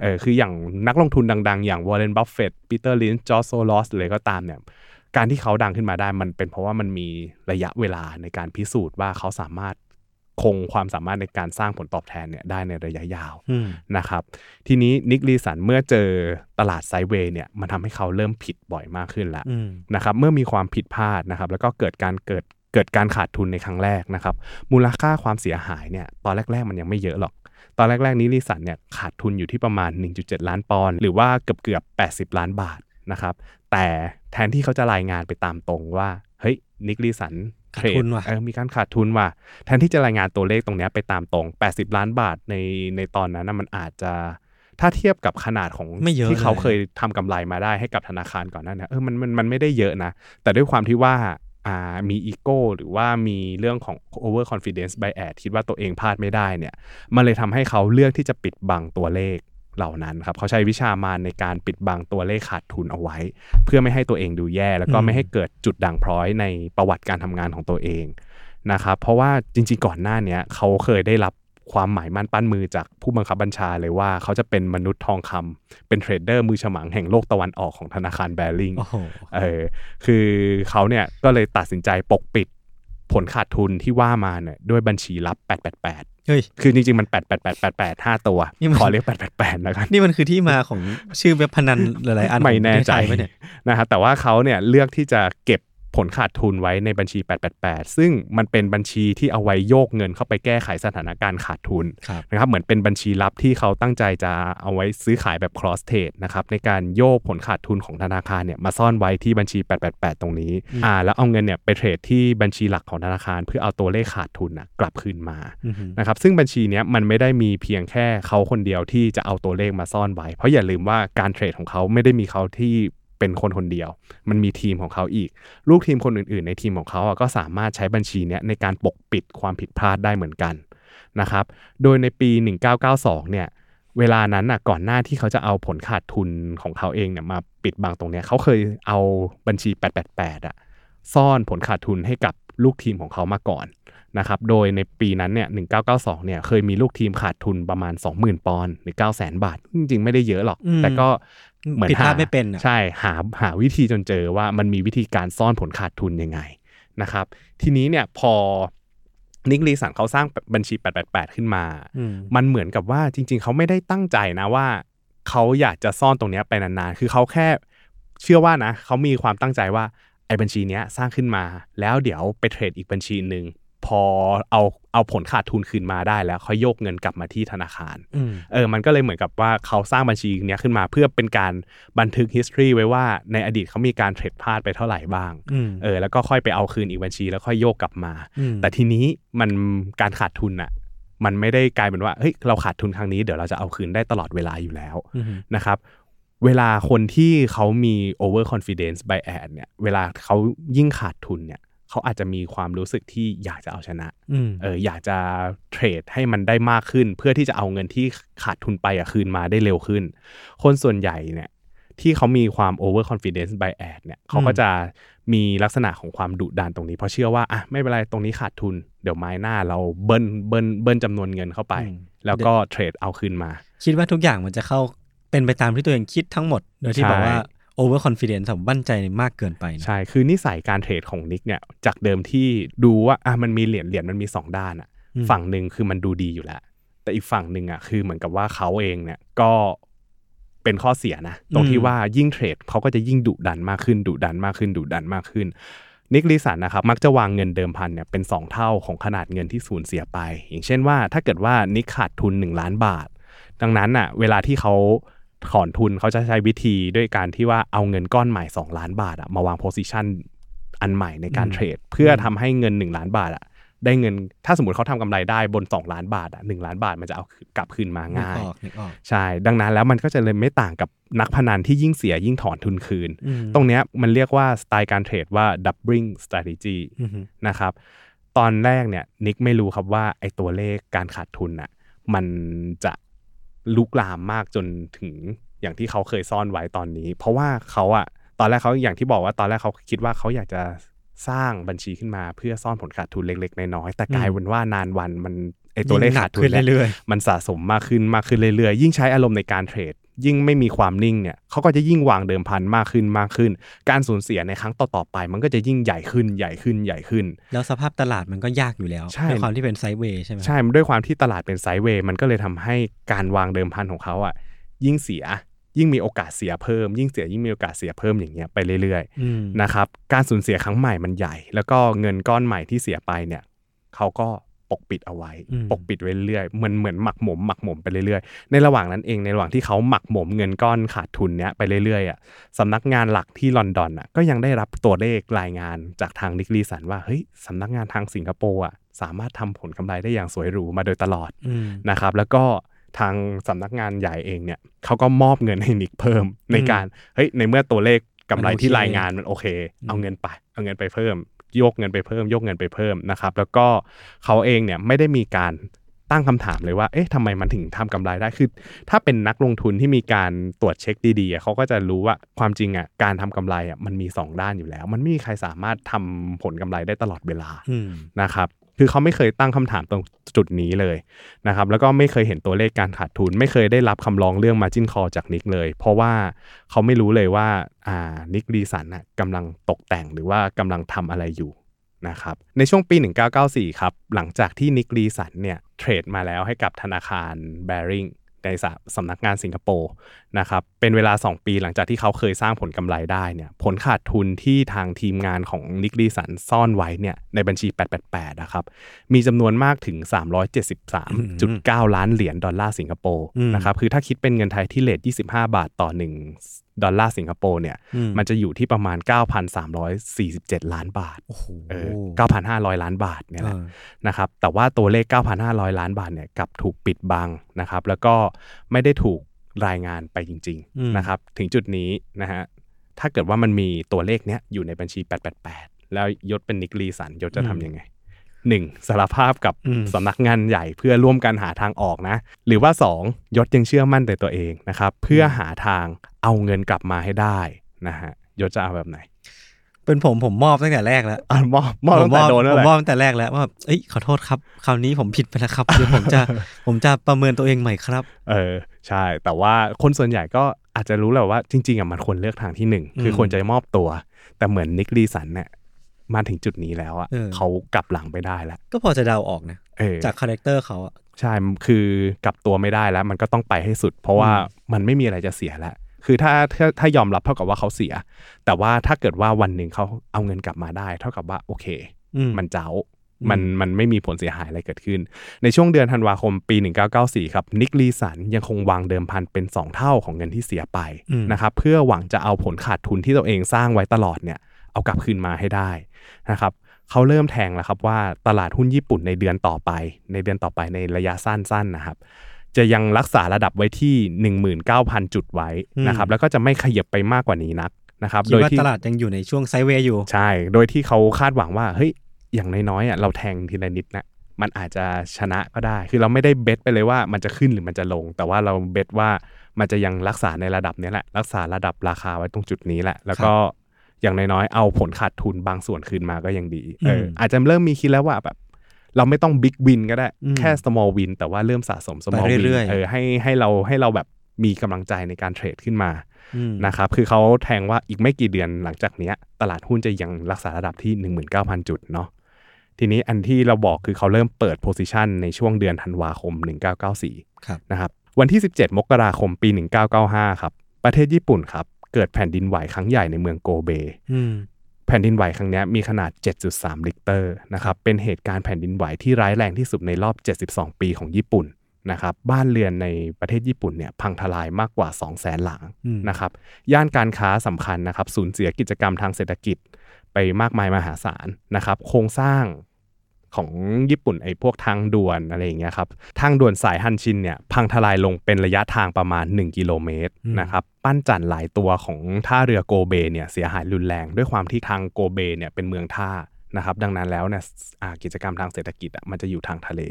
เออคืออย่างนักลงทุนดังๆ อย่างวอร์เรนบัฟเฟตปีเตอร์ลินจอร์จโซรอสเลยก็ตามเนี่ยการที่เขาดังขึ้นมาได้มันเป็นเพราะว่ามันมีระยะเวลาในการพิสูจน์ว่าเขาสามารถคงความสามารถในการสร้างผลตอบแทนเนี่ยได้ในระยะยาวอืมนะครับ ทีนี้นิกลีสันเมื่อเจอตลาด sideway เนี่ยมันทำให้เขาเริ่มผิดบ่อยมากขึ้นแล้วอืมนะครับเมื่อมีความผิดพลาดนะครับ แล้วก็เกิดการเกิดเกิดการขาดทุนในครั้งแรกนะครับ มูลค่าความเสียหายเนี่ยตอนแรก ๆ มันยังไม่เยอะหรอก ตอนแรก ๆนิกลีสันเนี่ยขาดทุนอยู่ที่ประมาณ 1.7 ล้านปอนด์หรือว่าเกือบเกือบ80 ล้านบาทนะครับแต่แทนที่เขาจะรายงานไปตามตรงว่าเฮ้ยนิกลีสันขาดทุนว่ะเออมีการขาดทุนว่ะแทนที่จะรายงานตัวเลขตรงเนี้ยไปตามตรง 80 ล้านบาทในในตอนนั้นนะมันอาจจะถ้าเทียบกับขนาดของไม่เยอะที่เขาเลยเคยทำกำไรมาได้ให้กับธนาคารก่อนหน้านี้เออมันมันมันไม่ได้เยอะนะ แต่ด้วยความที่ว่าอ่า มีอีโก้หรือว่ามีเรื่องของ over confidence bias คิดว่าตัวเองพลาดไม่ได้เนี่ยมันเลยทำให้เขาเลือกที่จะปิดบังตัวเลขเหล่านั้นครับเขาใช้วิชามารในการปิดบังตัวเลขขาดทุนเอาไว้ เพื่อไม่ให้ตัวเองดูแย่ แล้วก็ไม่ให้เกิดจุดด่างพร้อยในประวัติการทำงานของตัวเองนะครับเพราะว่าจริง ๆ ก่อนหน้านี้เขาเคยได้รับ ความหมายมั่นปั้นมือจากผู้บังคับบัญชาเลยว่าเขาจะเป็นมนุษย์ทองคำเป็นเทรดเดอร์มือฉมังแห่งโลกตะวันออกของธนาคารแบริ่งโอ้โหเออคือเขาเนี่ยก็เลยตัดสินใจปกปิดผลขาดทุนที่ว่ามาเนี่ยด้วยบัญชีลับ 888 เฮ้ย คือจริงๆ มัน 88888 5 ตัวนี่มันขอเรียก 888 แล้วกัน นี่มันคือที่มาของชื่อเว็บพนันหลายๆ อันไม่แน่ใจของประเทศไทยไหมเนี่ยนะครับแต่ว่าเขาเนี่ยเลือกที่จะเก็บ ผลขาดทุนไว้ในบัญชี 888 ซึ่งมันเป็นบัญชีที่เอาไว้โยกเงินเข้าไปแก้ไขสถานการณ์ขาดทุนครับนะครับ เหมือนเป็นบัญชีลับที่เขาตั้งใจจะเอาไว้ซื้อขายแบบ cross trade นะครับในการโยกผลขาดทุนของธนาคารเนี่ยมาซ่อนไว้ที่บัญชี 888 ตรงนี้อ่าแล้วเอาเงินเนี่ยไปเทรดที่บัญชีหลักของธนาคาร เพื่อเอาตัวเลขขาดทุนนะกลับคืนมาอือหือนะครับซึ่งบัญชีเนี้ยมันไม่ได้มีเพียงแค่เขาคนเดียวที่จะเอาตัวเลขมาซ่อนไว้ เพราะอย่าลืมว่าการเทรดของเขาไม่ได้มีเขาที่ เป็นคนคนเดียว มันมีทีมของเขาอีก ลูกทีมคนอื่นๆ ในทีมของเขาอะก็สามารถใช้บัญชีเนี้ยในการปกปิดความผิดพลาดได้เหมือนกันนะครับ โดยในปี 1992 เนี่ย เวลานั้นน่ะก่อนหน้าที่เขาจะเอาผลขาดทุนของเขาเองเนี่ยมาปิดบังตรงเนี้ยเขาเคยเอาบัญชี 888อะซ่อนผลขาดทุนให้กับลูกทีมของเขามาก่อนนะครับ โดยในปีนั้นเนี่ย 1992 เนี่ย เคยมีลูกทีมขาดทุนประมาณ 20,000 ปอนด์หรือ 900,000 บาท จริงๆ ไม่ได้เยอะหรอกอืมแต่ก็ เหมือนผิดพลาดหไม่เป็นอะใช่หาหาวิธีจนเจอว่ามันมีวิธีการซ่อนผลขาดทุนยังไงนะครับ ทีนี้เนี่ยพอนิกลีสันเขาสร้างบัญชี 888 ขึ้นมาอืมมันเหมือนกับว่าจริง ๆ เขาไม่ได้ตั้งใจนะว่า เขาอยากจะซ่อนตรงเนี้ยไปนานๆ คือเขาแค่เชื่อว่านะ เขามีความตั้งใจว่าไอ้บัญชีเนี้ยสร้างขึ้นมา แล้วเดี๋ยวไปเทรดอีกบัญชีหนึ่ง พอเอาเอาผลขาดทุนคืนมาได้แล้วค่อยโยกเงินกลับมาที่ธนาคารอืมเออมันก็เลยเหมือนกับว่าเขาสร้างบัญชีเนี้ยขึ้นมาเพื่อเป็นการบันทึก history ไว้ว่าในอดีตเขามีการเทรดพลาดไปเท่าไหร่บ้างอืมเออแล้วก็ค่อยไปเอาคืนอีกบัญชีแล้วค่อยโยกกลับมาอืมแต่ทีนี้มันการขาดทุนอะมันไม่ได้กลายเป็นว่าเฮ้ยเราขาดทุนครั้งนี้เดี๋ยวเราจะเอาคืนได้ตลอดเวลาอยู่แล้วอืมนะครับเวลาคนที่เขามี over confidence bias เนี่ยเวลาเขายิ่งขาดทุนเนี่ย เขาอาจจะมีความรู้สึกที่อยากจะเอาชนะอืมเอออยากจะเทรดให้มันได้มากขึ้น เพื่อที่จะเอาเงินที่ขาดทุนไปอะคืนมาได้เร็วขึ้น คนส่วนใหญ่เนี่ยที่เขามีความ over confidence bias เนี่ยเขาก็จะมีลักษณะของความดุดันตรงนี้ เพราะเชื่อว่าอะไม่เป็นไรตรงนี้ขาดทุน เดี๋ยวไม้หน้าเราเบิ้ลเบิ้ลเบิ้ลจำนวนเงินเข้าไปอืมแล้วก็เทรดเอาคืนมา คิดว่าทุกอย่างมันจะเข้าเป็นไปตามที่ตัวเองคิดทั้งหมด โดยที่ใช่บอกว่า over confidence ผมมั่นใจมากเกินไปนะใช่ คือนิสัยการเทรดของนิกเนี่ย จากเดิมที่ดูว่าอะมันมีเหรียญเหรียญมันมีสองด้านอะอืมฝั่งหนึ่งคือมันดูดีอยู่แล้ว แต่อีกฝั่งหนึ่งอะคือเหมือนกับว่าเขาเองเนี่ยก็เป็นข้อเสียนะ ตรงที่ว่ายิ่งเทรดเขาก็จะยิ่งดุดันมากขึ้นดุดันมากขึ้นดุดันมากขึ้นนิกลีสันนะครับมักจะวางเงินเดิมพันเนี่ยเป็น 2 เท่าของขนาดเงินที่สูญเสียไป อย่างเช่นว่าถ้าเกิดว่านิกขาดทุน 1 ล้านบาท ดังนั้นอะเวลาที่เขา ถอนทุนเขาจะใช้วิธีด้วยการที่ว่าเอาเงินก้อนใหม่ 2 ล้านบาทอะมาวาง positionอันใหม่ในการอืมเทรด เพื่อทำให้เงิน 1 ล้านบาทอะได้เงินถ้าสมมติเขาทำกำไรได้บน 2 ล้านบาทอะหล้านบาทมันจะเอากลับคืนมานึกง่ายออกนึกออกใช่ ดังนั้นแล้วมันก็จะเลยไม่ต่างกับนักพนันที่ยิ่งเสียยิ่งถอนทุนคืนอืมตรงเนี้ยมันเรียกว่าสไตล์การเทรดว่า doubling strategy อืมนะครับ ตอนแรกเนี่ยนิกไม่รู้ครับว่าไอ้ตัวเลขการขาดทุนน่ะมันจะ ลุกลามมากจนถึงอย่างที่เขาเคยซ่อนไว้ตอนนี้ เพราะว่าเขาอะตอนแรกเขาอย่างที่บอกว่าตอนแรกเขาคิดว่าเขาอยากจะสร้างบัญชีขึ้นมาเพื่อซ่อนผลขาดทุนเล็กๆน้อยๆแต่กลายเป็นว่านานวันมันไอ้ตัวเลขขาดทุนยิ่งหนักขึ้นนี่ยเรื่อยมันสะสมมากขึ้นมากขึ้นเรื่อยๆ ยิ่งใช้อารมณ์ในการเทรด ยิ่งไม่มีความนิ่งเนี่ยเขาก็จะยิ่งวางเดิมพันมากขึ้นมากขึ้น การสูญเสียในครั้งต่อๆไป มันก็จะยิ่งใหญ่ขึ้นใหญ่ขึ้นใหญ่ขึ้นๆแล้วสภาพตลาดมันก็ยากอยู่แล้วใช่ด้วยความที่เป็นไซด์เวย์ใช่ไหมใช่ด้วยความที่ตลาดเป็นไซด์เวย์มันก็เลยทำให้การวางเดิมพันของเขาอะยิ่งเสียยิ่งมีโอกาสเสียเพิ่ม ยิ่งเสียยิ่งมีโอกาสเสียเพิ่มอย่างเงี้ยไปเรื่อยๆอืมนะครับการสูญเสียครั้งใหม่มันใหญ่ แล้วก็เงินก้อนใหม่ที่เสียไปเนี่ยเขาก็ป กปิดเอาไว้อืมปกปิดไว้เรื่อยๆเหมือนเหมือนหมักหมมหมักหมมไปเรื่อยๆ ในระหว่างนั้นเองในระหว่างที่เขาหมักหมมเงินก้อนขาดทุนเนี้ยไปเรื่อยๆอะสำนักงานหลักที่ลอนดอนอะก็ยังได้รับตัวเลขรายงานจากทางนิกลีสันว่าเฮ้ยสำนักงานทางสิงคโปร์อะสามารถทำผลกำไรได้อย่างสวยหรูมาโดยตลอดอืมนะครับ แล้วก็ทางสำนักงานใหญ่เองเนี่ยเขาก็มอบเงินให้นิกเพิ่มในการเฮ้ยในเมื่อตัวเลขกำไรที่รายงานมันโอเค เอาเงินไป เอาเงินไปเพิ่มโยกเงินไปเพิ่มโยกเงินไปเพิ่มนะครับ แล้วก็เขาเองเนี่ยไม่ได้มีการตั้งคำถามเลยว่า เอ๊ะทำไมมันถึงทำกำไรได้ คือ ถ้าเป็นนักลงทุนที่มีการตรวจเช็คดีๆอะเขาก็จะรู้ว่าความจริงอะ การทำกำไรอะมันมีสองด้านอยู่แล้ว มันไม่มีใครสามารถทำผลกำไรได้ตลอดเวลาอืมนะครับ คือเขาไม่เคยตั้งคำถามตรงจุดนี้เลยนะครับแล้วก็ไม่เคยเห็นตัวเลขการขาดทุน ไม่เคยได้รับคำร้องเรื่อง margin call จากนิกเลย เพราะว่าเขาไม่รู้เลยว่าอ่านิก ลีสันน่ะกำลังตกแต่งหรือว่ากำลังทำอะไรอยู่นะครับในช่วงปี 1994 ครับ หลังจากที่นิก ลีสันเนี่ยเทรดมาแล้วให้กับธนาคารแบริง ในสำนักงานสิงคโปร์นะครับเป็นเวลา 2 ปีหลังจากที่เขาเคยสร้างผลกำไรได้เนี่ยผลขาดทุนที่ทางทีมงานของนิกลีสันซ่อนไว้เนี่ยในบัญชี 888 นะครับมีจำนวนมากถึง 373.9 ล้านเหรียญดอลลาร์สิงคโปร์นะครับคือถ้าคิดเป็นเงินไทยที่เลท25 บาทต่อ1 ดอลลาร์สิงคโปร์เนี่ยอืมมันจะอยู่ที่ประมาณ 9,347 ล้านบาทโอ้โหเออ9,500 ล้านบาทเนี่ยแหละเออนะครับแต่ว่าตัวเลข 9,500 ล้านบาทเนี่ยกลับถูกปิดบังนะครับ แล้วก็ไม่ได้ถูกรายงานไปจริงอืมๆนะครับ ถึงจุดนี้นะฮะถ้าเกิดว่ามันมีตัวเลขเนี้ยอยู่ในบัญชี 888 แล้วยศเป็นนิกลีสันยศจะทำยังไงหนึ่งสารภาพกับอืมสำนักงานใหญ่เพื่อร่วมกันหาทางออกนะ หรือว่าสองยศยังเชื่อมั่นในตัวเองนะครับ เพื่อหาทาง เอาเงินกลับมาให้ได้นะฮะยศจะเอาแบบไหน เป็นผมผมมอบตั้งแต่แรกแล้วอะมอบมอบผตั้มงแต่โดนนั่ผนมแหละมอบตั้งแต่แรกแล้วว่าเอ้ยขอโทษครับ คราวนี้ผมผิดไปแล้วครับเดี๋ยวผมจะผมจะประเมินตัวเองใหม่ครับ เออใช่ แต่ว่าคนส่วนใหญ่ก็อาจจะรู้แหละว่าจริงๆอะมันควรเลือกทางที่หนึ่งคือควรจะมอบตัว แต่เหมือนนิกลีสันเนี่ยมาถึงจุดนี้แล้วอะเออเขากลับหลังไม่ได้แล้ว ก็พอจะเดาออกนะเออจาก character เขาอะใช่คือกลับตัวไม่ได้แล้ว มันก็ต้องไปให้สุด เพราะว่ามันไม่มีอะไรจะเสียแล้ว คือถ้าถ้าถ้ายอมรับเท่ากับว่าเขาเสีย แต่ว่าถ้าเกิดว่าวันหนึ่งเขาเอาเงินกลับมาได้ เท่ากับว่าโอเคอืมมันเจ๊าอืมมันมันไม่มีผลเสียหายอะไรเกิดขึ้น ในช่วงเดือนธันวาคมปี 1994 ครับนิกลีสันยังคงวางเดิมพันเป็น 2 เท่าของเงินที่เสียไปอืมนะครับเพื่อหวังจะเอาผลขาดทุนที่ตัวเองสร้างไว้ตลอดเนี่ยเอากลับคืนมาให้ได้นะครับเขาเริ่มแทงแล้วครับว่าตลาดหุ้นญี่ปุ่นในเดือนต่อไป ในเดือนต่อไปในระยะสั้นๆนะครับ จะยังรักษาระดับไว้ที่ 19,000 จุดไว้นะครับแล้วก็จะไม่ขยับไปมากกว่านี้นักนะครับคิดโดยว่าที่ตลาดยังอยู่ในช่วงไซด์เวย์อยู่ ใช่ โดยที่เขาคาดหวังว่าเฮ้ยอย่างน้อยๆอะเราแทงทีละนิดนะมันอาจจะชนะก็ได้ คือเราไม่ได้เบสไปเลยว่ามันจะขึ้นหรือมันจะลง แต่ว่าเราเบสว่ามันจะยังรักษาในระดับเนี้ยแหละ รักษาระดับราคาไว้ตรงจุดนี้แหละ แล้วก็อย่างน้อยๆ เอาผลขาดทุนบางส่วนคืนมาก็ยังดี เอออืมอาจจะเริ่มมีคิดแล้วว่าแบบ เราไม่ต้องบิ๊กวินก็ได้อืมแค่ small win แต่ว่าเริ่มสะสม small ไป win เรื่อยๆเออให้ให้เราให้เราแบบมีกำลังใจในการเทรดขึ้นมาอืมนะครับคือเขาแทงว่าอีกไม่กี่เดือนหลังจากเนี้ย ตลาดหุ้นจะยังรักษาระดับที่ 19,000 จุดเนาะทีนี้อันที่เราบอกคือเขาเริ่มเปิด position ในช่วงเดือนธันวาคม 1994ครับนะครับวันที่ 17 มกราคมปี 1995 ครับ ประเทศญี่ปุ่นครับ เกิดแผ่นดินไหวครั้งใหญ่ในเมืองโกเบอืม แผ่นดินไหวครั้งนี้มีขนาด 7.3 ริกเตอร์นะครับเป็นเหตุการณ์แผ่นดินไหวที่ร้ายแรงที่สุดในรอบ 72 ปีของญี่ปุ่นนะครับบ้านเรือนในประเทศญี่ปุ่นเนี่ยพังทลายมากกว่า2แสนหลังนะครับย่านการค้าสำคัญนะครับสูญเสียกิจกรรมทางเศรษฐกิจไปมากมายมหาศาลนะครับโครงสร้าง ของญี่ปุ่นไอ้พวกทางด่วนอะไรอย่างเงี้ยครับทางด่วนสายฮันชินเนี่ยพังทลายลงเป็นระยะทางประมาณ 1 กิโลเมตรอืมนะครับปั้นจันหลายตัวของท่าเรือโกเบเนี่ยเสียหายรุนแรง ด้วยความที่ทางโกเบเนี่ยเป็นเมืองท่า นะครับดังนั้นแล้วเนี่ยอ่ากิจกรรมทางเศรษฐกิจอะมันจะอยู่ทางทะเล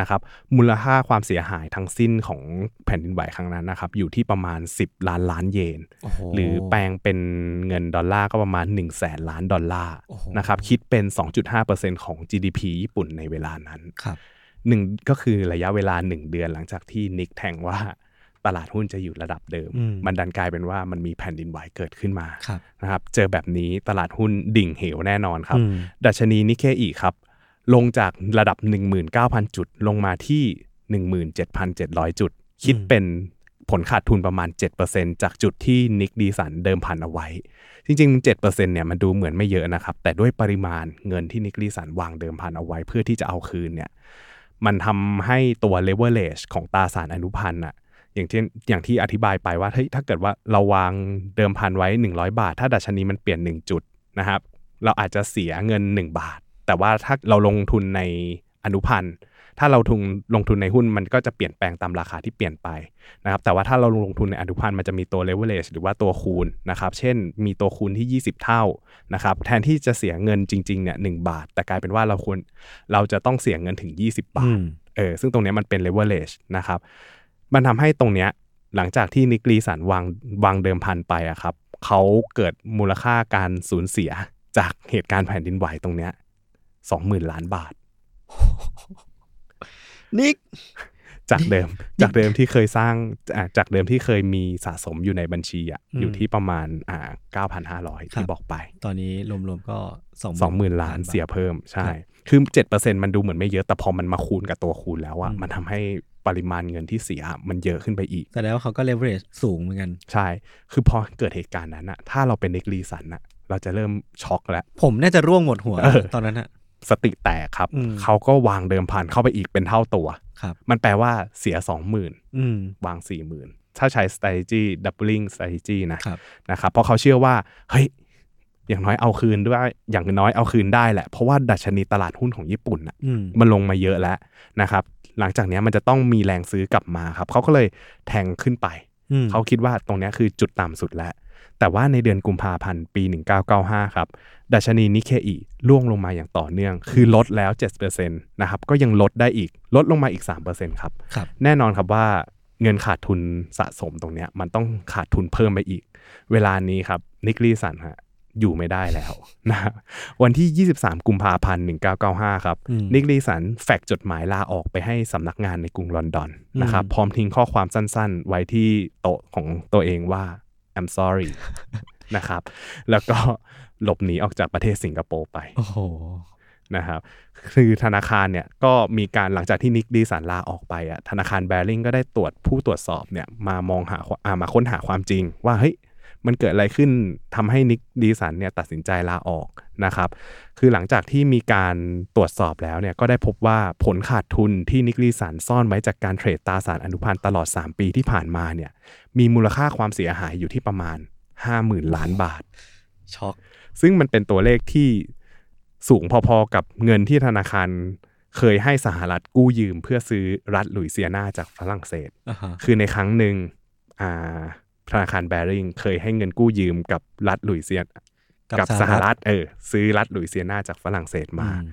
นะครับมูลค่าความเสียหายทั้งสิ้นของแผ่นดินไหวครั้งนั้นนะครับอยู่ที่ประมาณ 10 ล้านล้านเยนโอ้โหหรือแปลงเป็นเงินดอลลาร์ก็ประมาณ1 0 0 0 0แสนล้านดอลลาร์โอ้โหนะครับคิดเป็น 2.5%ของ GDP ญี่ปุ่นในเวลานั้นครับหนึ่งก็คือระยะเวลา 1 เดือนหลังจากที่นิกแทงว่า ตลาดหุ้นจะอยู่ระดับเดิมอืมมันดันกลายเป็นว่ามันมีแผ่นดินไหวเกิดขึ้นมาครับนะครับ เจอแบบนี้ตลาดหุ้นดิ่งเหวแน่นอนครับอืมดัชนีนิเคอีครับ ลงจากระดับ 19,000 จุด ลงมาที่ 17,700 จุด คิดเป็นผลขาดทุนประมาณ 7%จากจุดที่นิกดีสันเดิมพันเอาไว้ จริงๆ 7%เนี่ยมันดูเหมือนไม่เยอะนะครับ แต่ด้วยปริมาณเงินที่นิกดีสันวางเดิมพันเอาไว้ เพื่อที่จะเอาคืนเนี่ย มันทำให้ตัว leverage ของตราสารอนุพันธ์อะ อย่างที่อย่างที่อธิบายไปว่าเฮ้ยถ้าเกิดว่าเราวางเดิมพันไว้ 100 บาท ถ้าดัชนีมันเปลี่ยน 1 จุดนะครับ เราอาจจะเสียเงิน 1 บาท แต่ว่าถ้าเราลงทุนในอนุพันธ์ถ้าเราทุนลงทุนในหุ้นมันก็จะเปลี่ยนแปลงตามราคาที่เปลี่ยนไปนะครับแต่ว่าถ้าเราลงทุนในอนุพันธ์มันจะมีตัว leverage หรือว่าตัวคูณนะครับเช่นมีตัวคูณที่ 20 เท่านะครับแทนที่จะเสียเงินจริงๆเนี่ยหบาท แต่กลายเป็นว่าเราควรเราจะต้องเสียเงินถึง 20 บาทอืมเออซึ่งตรงเนี้ยมันเป็น leverage นะครับ มันทำให้ตรงเนี้ยหลังจากที่นิกลีสันวางวางเดิมพันไปอะครับเขาเกิดมูลค่าการสูญเสียจากเหตุการณ์แผ่นดินไหวตรงเนี้ยสองหมื่นล้านบาท นิก จากเดิม จากเดิมที่เคยสร้างอ่าจากเดิมที่เคยมีสะสมอยู่ในบัญชีอะอืมอยู่ที่ประมาณอ่าเก้าพันห้าร้อยครับที่บอกไป ตอนนี้รวมๆก็สองสองหมื่นล้านบทเสียเพิ่มใช่ครับคือเจ็ดเปอร์เซ็นมันดูเหมือนไม่เยอะแต่พอมันมาคูณกับตัวคูณแล้วอะอืมมันทำให้ ปริมาณเงินที่เสียมันเยอะขึ้นไปอีก แสดงว่าเขาก็เลเวอเรจสูงเหมือนกัน ใช่ คือพอเกิดเหตุการณ์นั้นอะถ้าเราเป็นเน็กลีสันอะเราจะเริ่มช็อกแล้ว ผมน่าจะร่วงหมดหัวเออตอนนั้นอะสติแตกครับอืมเขาก็วางเดิมพันเข้าไปอีกเป็นเท่าตัวครับมันแปลว่าเสีย20,000อืมวาง40,000ถ้าใช้ strategy doubling strategy นะครับนะครับ เพราะเขาเชื่อว่า เฮ้ย อย่างน้อยเอาคืนด้วย อย่างน้อยเอาคืนได้แหละ เพราะว่าดัชนีตลาดหุ้นของญี่ปุ่นอะอืมมันลงมาเยอะแล้วนะครับ หลังจากเนี้ยมันจะต้องมีแรงซื้อกลับมาครับเขาก็เลยแทงขึ้นไปอืมเขาคิดว่าตรงเนี้ยคือจุดต่ำสุดแล้ว แต่ว่าในเดือนกุมภาพันธ์ปี 1995 ครับดัชนีนิเคอีร่วงลงมาอย่างต่อเนื่อง คือลดแล้ว 7%นะครับก็ยังลดได้อีกลดลงมาอีก 3%ครับครับแน่นอนครับว่าเงินขาดทุนสะสมตรงเนี้ยมันต้องขาดทุนเพิ่มไปอีก เวลานี้ครับนิกลีสันฮะ อยู่ไม่ได้แล้วนะวันที่ 23 กุมภาพันธ์ 1995 ครับอืมนิกลีสันแฟกซ์จดหมายลาออกไปให้สำนักงานในกรุงลอนดอนนะครับอืมพร้อมทิ้งข้อความสั้นๆ ไว้ที่โต๊ะของตัวเองว่า I'm sorry นะครับ แล้วก็หลบหนีออกจากประเทศสิงคโปร์ไป โอ้โห นะครับ คือธนาคารเนี่ยก็มีการหลังจากที่นิกดีสันลาออกไปอะธนาคารแบริ่งก็ได้ตรวจผู้ตรวจสอบเนี่ยมามองหาอ่ามาค้นหาความจริง ว่าเฮ้ย มันเกิดอะไรขึ้นทำให้นิกดีสันเนี่ยตัดสินใจลาออกนะครับ คือหลังจากที่มีการตรวจสอบแล้วเนี่ยก็ได้พบว่าผลขาดทุนที่นิกดีสันซ่อนไว้จากการเทรดตราสารอนุพันธ์ตลอด 3 ปีที่ผ่านมาเนี่ยมีมูลค่าความเสียหายอยู่ที่ประมาณ 50,000 ล้านบาทช็อกซึ่งมันเป็นตัวเลขที่สูงพอๆกับเงินที่ธนาคารเคยให้สหรัฐกู้ยืมเพื่อซื้อรัฐหลุยเซียนาจากฝรั่งเศสอ่าฮะคือในครั้งหนึ่งอ่า ธนาคารแบริ่งเคยให้เงินกู้ยืมกับรัฐหลุยเซียนากับสหรัฐเออซื้อรัฐหลุยเซียนาจากฝรั่งเศสมาอืม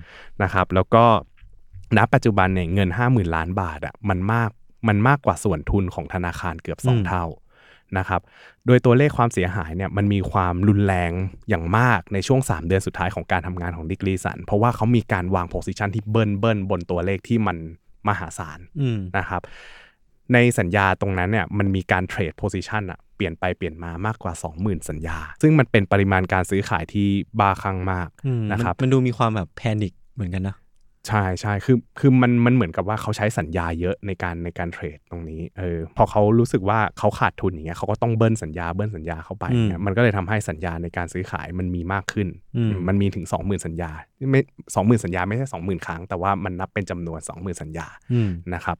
นะครับ แล้วก็ณปัจจุบันเนี่ยเงิน 50,000 ล้านบาทอะมันมากมันมากกว่าส่วนทุนของธนาคารเกือบสองอืมเท่านะครับ โดยตัวเลขความเสียหายเนี่ยมันมีความรุนแรงอย่างมากในช่วง 3 เดือนสุดท้ายของการทำงานของนิกลีสัน เพราะว่าเขามีการวาง position ที่เบิ้ลเบิ้ลบนตัวเลขที่มันมหาศาลอืมนะครับ ในสัญญาตรงนั้นเนี่ยมันมีการเทรดโพซิชันอะ เปลี่ยนไปเปลี่ยนมามากกว่า 20,000 สัญญา ซึ่งมันเป็นปริมาณการซื้อขายที่บ้าคลั่งมากอืมนะครับมันมันดูมีความแบบแพนิคเหมือนกันนะใช่ใช่คือคือมันมันเหมือนกับว่าเขาใช้สัญญาเยอะในการในการเทรดตรงนี้เออพอเขารู้สึกว่าเขาขาดทุนอย่างเงี้ยเขาก็ต้องเบิ้ลสัญญาเบิ้ลสัญญาเข้าไปอืมเนี่ยมันก็เลยทำให้สัญญาในการซื้อขายมันมีมากขึ้นอืมมันมีถึง 20,000 สัญญาไม่สองหมื่นสัญญาไม่ใช่20,000 ครั้ง แต่ว่ามันนับเป็นจำนวน 20,000 สัญญาอืมนะครับ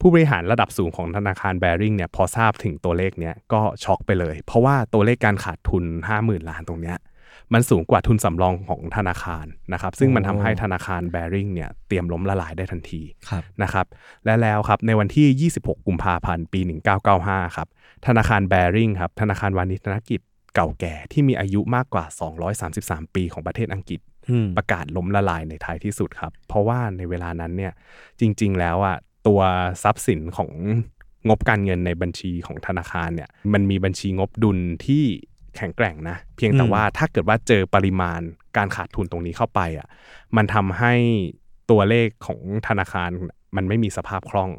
ผู้บริหารระดับสูงของธนาคารแบริ่งเนี่ยพอทราบถึงตัวเลขเนี้ยก็ช็อกไปเลย เพราะว่าตัวเลขการขาดทุน 50,000 ล้านตรงเนี้ยมันสูงกว่าทุนสำรองของธนาคารนะครับ ซึ่งมันทำให้ธนาคารแบริ่งเนี่ยเตรียมล้มละลายได้ทันทีครับนะครับ และแล้วครับในวันที่ 26 กุมภาพันธ์ ปี 1995 ครับ ธนาคารแบริ่งครับ ธนาคารวานิชธนกิจเก่าแก่ที่มีอายุมากกว่า 233 ปีของประเทศอังกฤษอืมประกาศล้มละลายในท้ายที่สุดครับ เพราะว่าในเวลานั้นเนี่ยจริง ๆ แล้วอะ ตัวทรัพย์สินของงบการเงินในบัญชีของธนาคารเนี่ยมันมีบัญชีงบดุลที่แข็งแกร่งนะ เพียงแต่อืมว่าถ้าเกิดว่าเจอปริมาณการขาดทุนตรงนี้เข้าไปอะมันทำให้ตัวเลขของธนาคารมันไม่มีสภาพคล่อง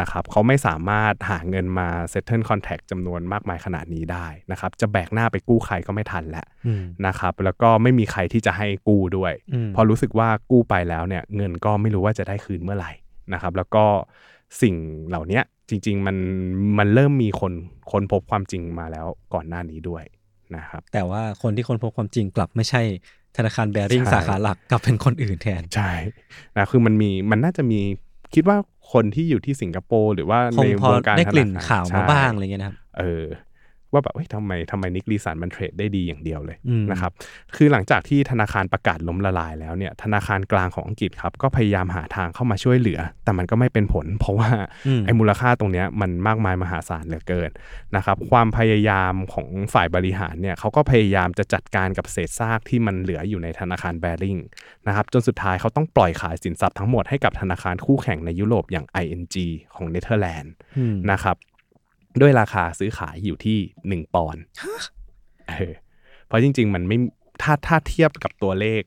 นะครับเขาไม่สามารถหาเงินมา settle contract จำนวนมากมายขนาดนี้ได้นะครับจะแบกหน้าไปกู้ใครก็ไม่ทันแล้วอืมนะครับแล้วก็ไม่มีใครที่จะให้กู้ด้วยอืมเพอรู้สึกว่ากู้ไปแล้วเนี่ยเงินก็ไม่รู้ว่าจะได้คืนเมื่อไหร่ นะครับ แล้วก็สิ่งเหล่านี้จริง ๆ มันมันเริ่มมีคนค้นพบความจริงมาแล้วก่อนหน้านี้ด้วยนะครับแต่ว่าคนที่ค้นพบความจริงกลับไม่ใช่ธนาคารแบริ่งใช่สาขาหลักกลับเป็นคนอื่นแทน ใช่นะคือมันมีมันน่าจะมีคิดว่าคนที่อยู่ที่สิงคโปร์หรือว่าคงในพอวงการได้กลิ่นธครข่าวมาใช่บ้างอะไรเงี้ยนะครับเออ ว่าแบบเฮ้ยทำไมทำไมนิกลีสันมันเทรดได้ดีอย่างเดียวเลยอืมนะครับคือหลังจากที่ธนาคารประกาศล้มละลายแล้วเนี่ยธนาคารกลางของอังกฤษครับก็พยายามหาทางเข้ามาช่วยเหลือ แต่มันก็ไม่เป็นผล เพราะว่าอืมไอ้มูลค่าตรงเนี้ยมันมากมายมหาศาลเหลือเกินนะครับความพยายามของฝ่ายบริหารเนี่ยเขาก็พยายามจะจัดการกับเศษซากที่มันเหลืออยู่ในธนาคารแบริ่งนะครับจนสุดท้ายเขาต้องปล่อยขายสินทรัพย์ทั้งหมดให้กับธนาคารคู่แข่งในยุโรปอย่าง ING ของเนเธอร์แลนด์อืมนะครับ ด้วยราคาซื้อขายอยู่ที่หนึ่งปอนด์เออเพราะจริง ๆ มันไม่ถ้าถ้าเทียบกับตัวเลข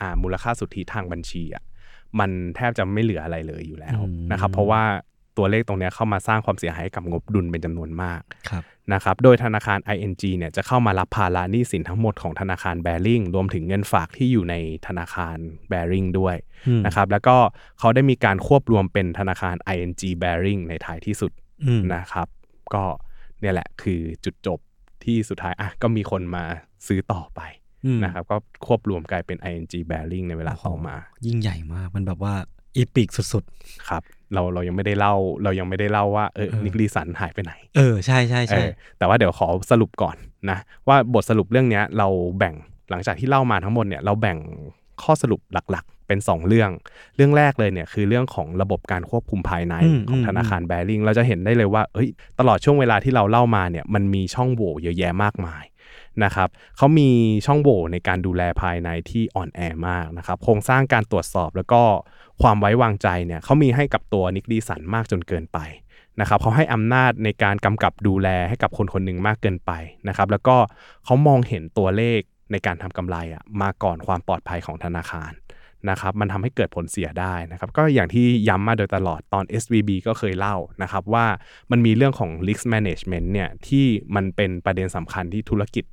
อ่ามูลค่าสุทธิทางบัญชีอะมันแทบจะไม่เหลืออะไรเลยอยู่แล้วอืมนะครับ เพราะว่าตัวเลขตรงเนี้ยเข้ามาสร้างความเสียหายให้กับงบดุลเป็นจำนวนมากครับนะครับ โดยธนาคาร ING เนี่ยจะเข้ามารับภาระหนี้สินทั้งหมดของธนาคารแบริ่งรวมถึงเงินฝากที่อยู่ในธนาคารแบริ่งด้วยอืมนะครับแล้วก็เขาได้มีการควบรวมเป็นธนาคาร ING Bearing ในท้ายที่สุดอืมนะครับ ก็เนี่ยแหละคือจุดจบที่สุดท้ายอะก็มีคนมาซื้อต่อไปอืมนะครับก็ควบรวมกลายเป็น ING Bearing ในเวลาต่อมา ยิ่งใหญ่มากมันแบบว่าอีปิกสุดครับ เราเรายังไม่ได้เล่าเรายังไม่ได้เล่าว่าเออเออนิกลีสันหายไปไหนๆเออใช่ใช่เอใช่อแต่ว่าเดี๋ยวขอสรุปก่อนนะว่าบทสรุปเรื่องเนี้ยเราแบ่งหลังจากที่เล่ามาทั้งหมดเนี่ยเราแบ่งข้อสรุปหลักๆ เป็น 2 เรื่อง เรื่องแรกเลยเนี่ยคือเรื่องของระบบการควบคุมภายในอืมของอืมธนาคารแบริ่งเราจะเห็นได้เลยว่าเอ้ยตลอดช่วงเวลาที่เราเล่ามาเนี่ยมันมีช่องโหว่เยอะแยะมากมายนะครับเขามีช่องโหว่ในการดูแลภายในที่อ่อนแอมากนะครับโครงสร้างการตรวจสอบแล้วก็ความไว้วางใจเนี่ยเขามีให้กับตัวนิกดีสันมากจนเกินไปนะครับเขาให้อำนาจในการกำกับดูแลให้กับคนคนหนึ่งมากเกินไปนะครับแล้วก็เขามองเห็นตัวเลขในการทำกำไรอะมาก่อนความปลอดภัยของธนาคาร นะครับมันทำให้เกิดผลเสียได้นะครับก็อย่างที่ย้ำมาโดยตลอดตอน SVB ก็เคยเล่านะครับว่ามันมีเรื่องของ risk management เนี่ยที่มันเป็นประเด็นสำคัญที่ธุรกิจ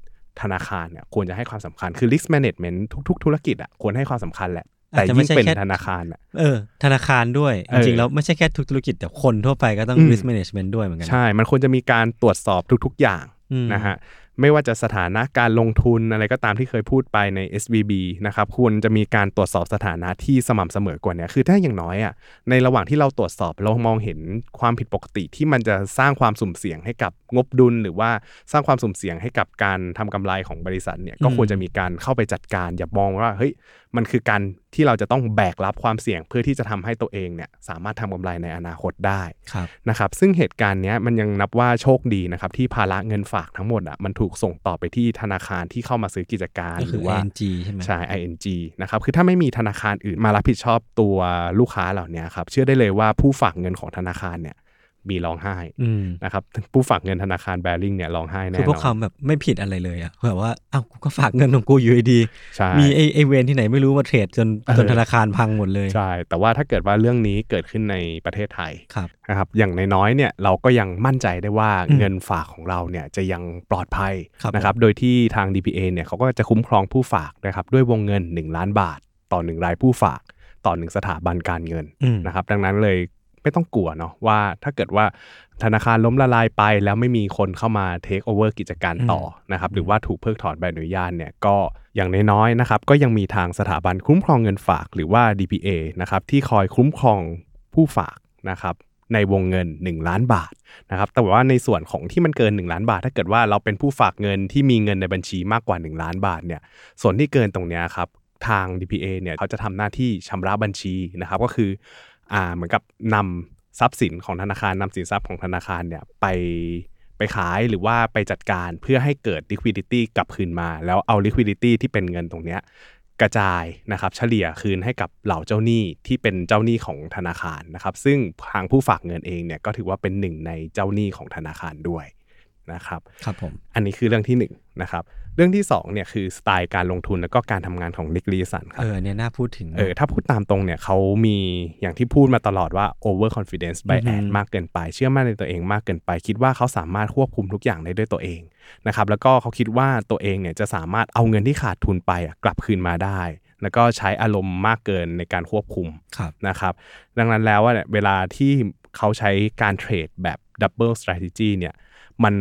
ธนาคารเนี่ยควรจะให้ความสำคัญคือ risk management ทุก ๆ ธุรกิจอะควรให้ความสำคัญแหละแต่อาจจะไม่ยิ่งใช่เป็นแค่ธนาคารอะเออธนาคารด้วยเออจริงๆแล้วไม่ใช่แค่ทุกธุรกิจแต่คนทั่วไปก็ต้องอืม risk management ด้วยเหมือนกัน ใช่ มันควรจะมีการตรวจสอบทุก ๆ อย่างอืมนะฮะ ไม่ว่าจะสถานะการลงทุนอะไรก็ตามที่เคยพูดไปใน SVB นะครับควรจะมีการตรวจสอบสถานะที่สม่ำเสมอกว่านี้คือถ้าอย่างน้อยอะในระหว่างที่เราตรวจสอบเรามองเห็นความผิดปกติที่มันจะสร้างความสุ่มเสี่ยงให้กับงบดุล หรือว่าสร้างความสุ่มเสี่ยงให้กับการทำกำไรของบริษัทเนี่ยก็ควรจะมีการเข้าไปจัดการ อย่ามองว่าเฮ้ย มันคือการที่เราจะต้องแบกรับความเสี่ยงเพื่อที่จะทำให้ตัวเองเนี่ยสามารถทำกำไรในอนาคตได้ครับนะครับซึ่งเหตุการณ์เนี้ยมันยังนับว่าโชคดีนะครับที่ภาระเงินฝากทั้งหมดอะมันถูกส่งต่อไปที่ธนาคารที่เข้ามาซื้อกิจการก็หคือรือว่า ING ใช่ไหมใช่ ING นะครับคือถ้าไม่มีธนาคารอื่นมารับผิดชอบตัวลูกค้าเหล่านี้ครับเชื่อได้เลยว่าผู้ฝากเงินของธนาคารเนี่ย มีร้องไห้อืมนะครับผู้ฝากเงินธนาคารแบริ่งเนี่ยร้องไห้แน่คือนพวกอเขานแบบไม่ผิดอะไรเลยอะแบบว่าอ้าวกูก็ฝากเงินของกูอยู่ดีใช่ๆมีไอไอเวนที่ไหนไม่รู้มาเทรดจนเออจนธนาคารพังหมดเลยใช่แต่ว่าถ้าเกิดว่าเรื่องนี้เกิดขึ้นในประเทศไทยครับนะครับอย่างน้อยๆเนี่ยเราก็ยังมั่นใจได้ว่าอืมเงินฝากของเราเนี่ยจะยังปลอดภัยครับนะครับโดยที่ทาง DPA เนี่ยเขาก็จะคุ้มครองผู้ฝากนะครับด้วยวงเงิน 1 ล้านบาท ต่อ 1 รายผู้ฝากต่อ1สถาบันการเงินอืมนะครับดังนั้นเลย ไม่ต้องกลัวเนาะว่าถ้าเกิดว่าธนาคารล้มละลายไปแล้วไม่มีคนเข้ามาเทคโอเวอร์กิจการต่อนะครับหรือว่าถูกเพิกถอนใบอนุญาตเนี่ยก็อย่างน้อยๆนะครับก็ยังมีทางสถาบันคุ้มครองเงินฝากหรือว่า DPA นะครับที่คอยคุ้มครองผู้ฝากนะครับในวงเงิน 1 ล้านบาทนะครับแต่ว่าในส่วนของที่มันเกิน 1 ล้านบาท ถ้าเกิดว่าเราเป็นผู้ฝากเงินที่มีเงินในบัญชีมากกว่า 1 ล้านบาทเนี่ยส่วนที่เกินตรงเนี้ยครับทาง DPA เนี่ยเขาจะทำหน้าที่ชำระบัญชีนะครับก็คือ อ่าเหมือนกับนำทรัพย์สินของธนาคารนำสินทรัพย์ของธนาคารเนี่ยไปไปขายหรือว่าไปจัดการเพื่อให้เกิด liquidity กลับคืนมา แล้วเอา liquidity ที่เป็นเงินตรงเนี้ยกระจายนะครับเฉลี่ยคืนให้กับเหล่าเจ้าหนี้ที่เป็นเจ้าหนี้ของธนาคารนะครับ ซึ่งทางผู้ฝากเงินเองเนี่ยก็ถือว่าเป็นหนึ่งในเจ้าหนี้ของธนาคารด้วย นะครับครับผมอันนี้คือเรื่องที่หนึ่งนะครับเรื่องที่สองเนี่ยคือสไตล์การลงทุนแล้วก็การทำงานของนิกลีสันครับเออเนี่ยน่าพูดถึงนะเออถ้าพูดตามตรงเนี่ยเขามีอย่างที่พูดมาตลอดว่า over confidence อือ bias ฮึมากเกินไป เชื่อมั่นในตัวเองมากเกินไป คิดว่าเขาสามารถควบคุมทุกอย่างได้ด้วยตัวเองนะครับแล้วก็เขาคิดว่าตัวเองเนี่ยจะสามารถเอาเงินที่ขาดทุนไปอะกลับคืนมาได้ แล้วก็ใช้อารมณ์มากเกินในการควบคุมครับนะครับดังนั้นแล้วว่าเนี่ยเวลาที่เขาใช้การเทรดแบบ double strategy เนี่ย มัน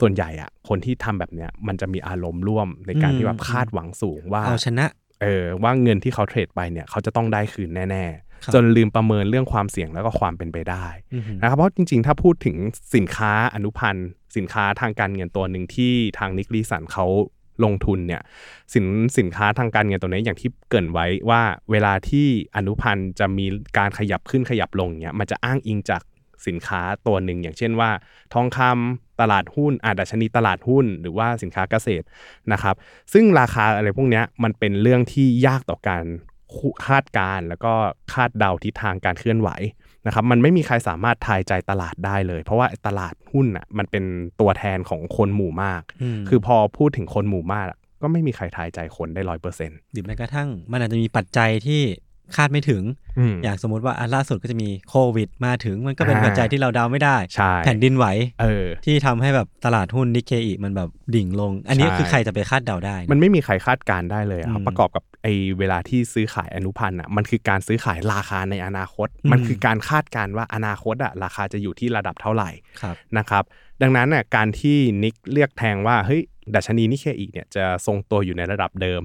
ส่วนใหญ่อะคนที่ทำแบบเนี้ยมันจะมีอารมณ์ร่วมในการที่แบบคาดหวังสูงว่าเอาชนะเออว่าเงินที่เขาเทรดไปเนี่ยเขาจะต้องได้คืนแน่ครับๆจนลืมประเมินเรื่องความเสี่ยงแล้วก็ความเป็นไปได้อือหือนะครับเพราะจริงๆ ถ้าพูดถึงสินค้าอนุพันธ์สินค้าทางการเงินตัวหนึ่งที่ทางนิกลีสันเขาลงทุนเนี่ยสินสินค้าทางการเงินตัวนี้อย่างที่เกรินไว้ว่าเวลาที่อนุพันธ์จะมีการขยับขึ้นขยับลงเนี่ยมันจะอ้างอิงจากสินค้าตัวหนึ่งอย่างเช่นว่า ทองคำ ตลาดหุ้นอาดัชนีตลาดหุ้น หรือว่าสินค้าเกษตรนะครับ ซึ่งราคาอะไรพวกเนี้ยมันเป็นเรื่องที่ยากต่อการคาดการณ์แล้วก็คาดเดาทิศทางการเคลื่อนไหวนะครับมันไม่มีใครสามารถทายใจตลาดได้เลย เพราะว่าตลาดหุ้นอะมันเป็นตัวแทนของคนหมู่มากมคือพอพูดถึงคนหมู่มากอะก็ไม่มีใครทายใจคนได้ร้อยเปอร์เซ็นต์หรือแม้กระทั่งมันอาจจะมีปัจจัยที่ คาดไม่ถึง อย่างสมมติว่าอันล่าสุดก็จะมีโควิด มาถึงมันก็เป็นอ่าปัจจัยที่เราเดาไม่ได้ใช่แผ่นดินไหวเออที่ทำให้แบบตลาดหุ้นนิเคอีมันแบบดิ่งลง อันนี้ใช่คือใครจะไปคาดเดาได้ มันไม่มีใครคาดการณ์ได้เลยอะครับอืมประกอบกับไอ้เวลาที่ซื้อขายอนุพันธ์อะมันคือการซื้อขายราคาในอนาคตอืมมันคือการคาดการณ์ว่าอนาคตอะราคาจะอยู่ที่ระดับเท่าไหร่ครับนะครับดังนั้นน่ะการที่นิกเลือกแทงว่าเฮ้ยดัชนีนิเคอีเนี่ยจะทรงตัวอยู่ในระดับเดิม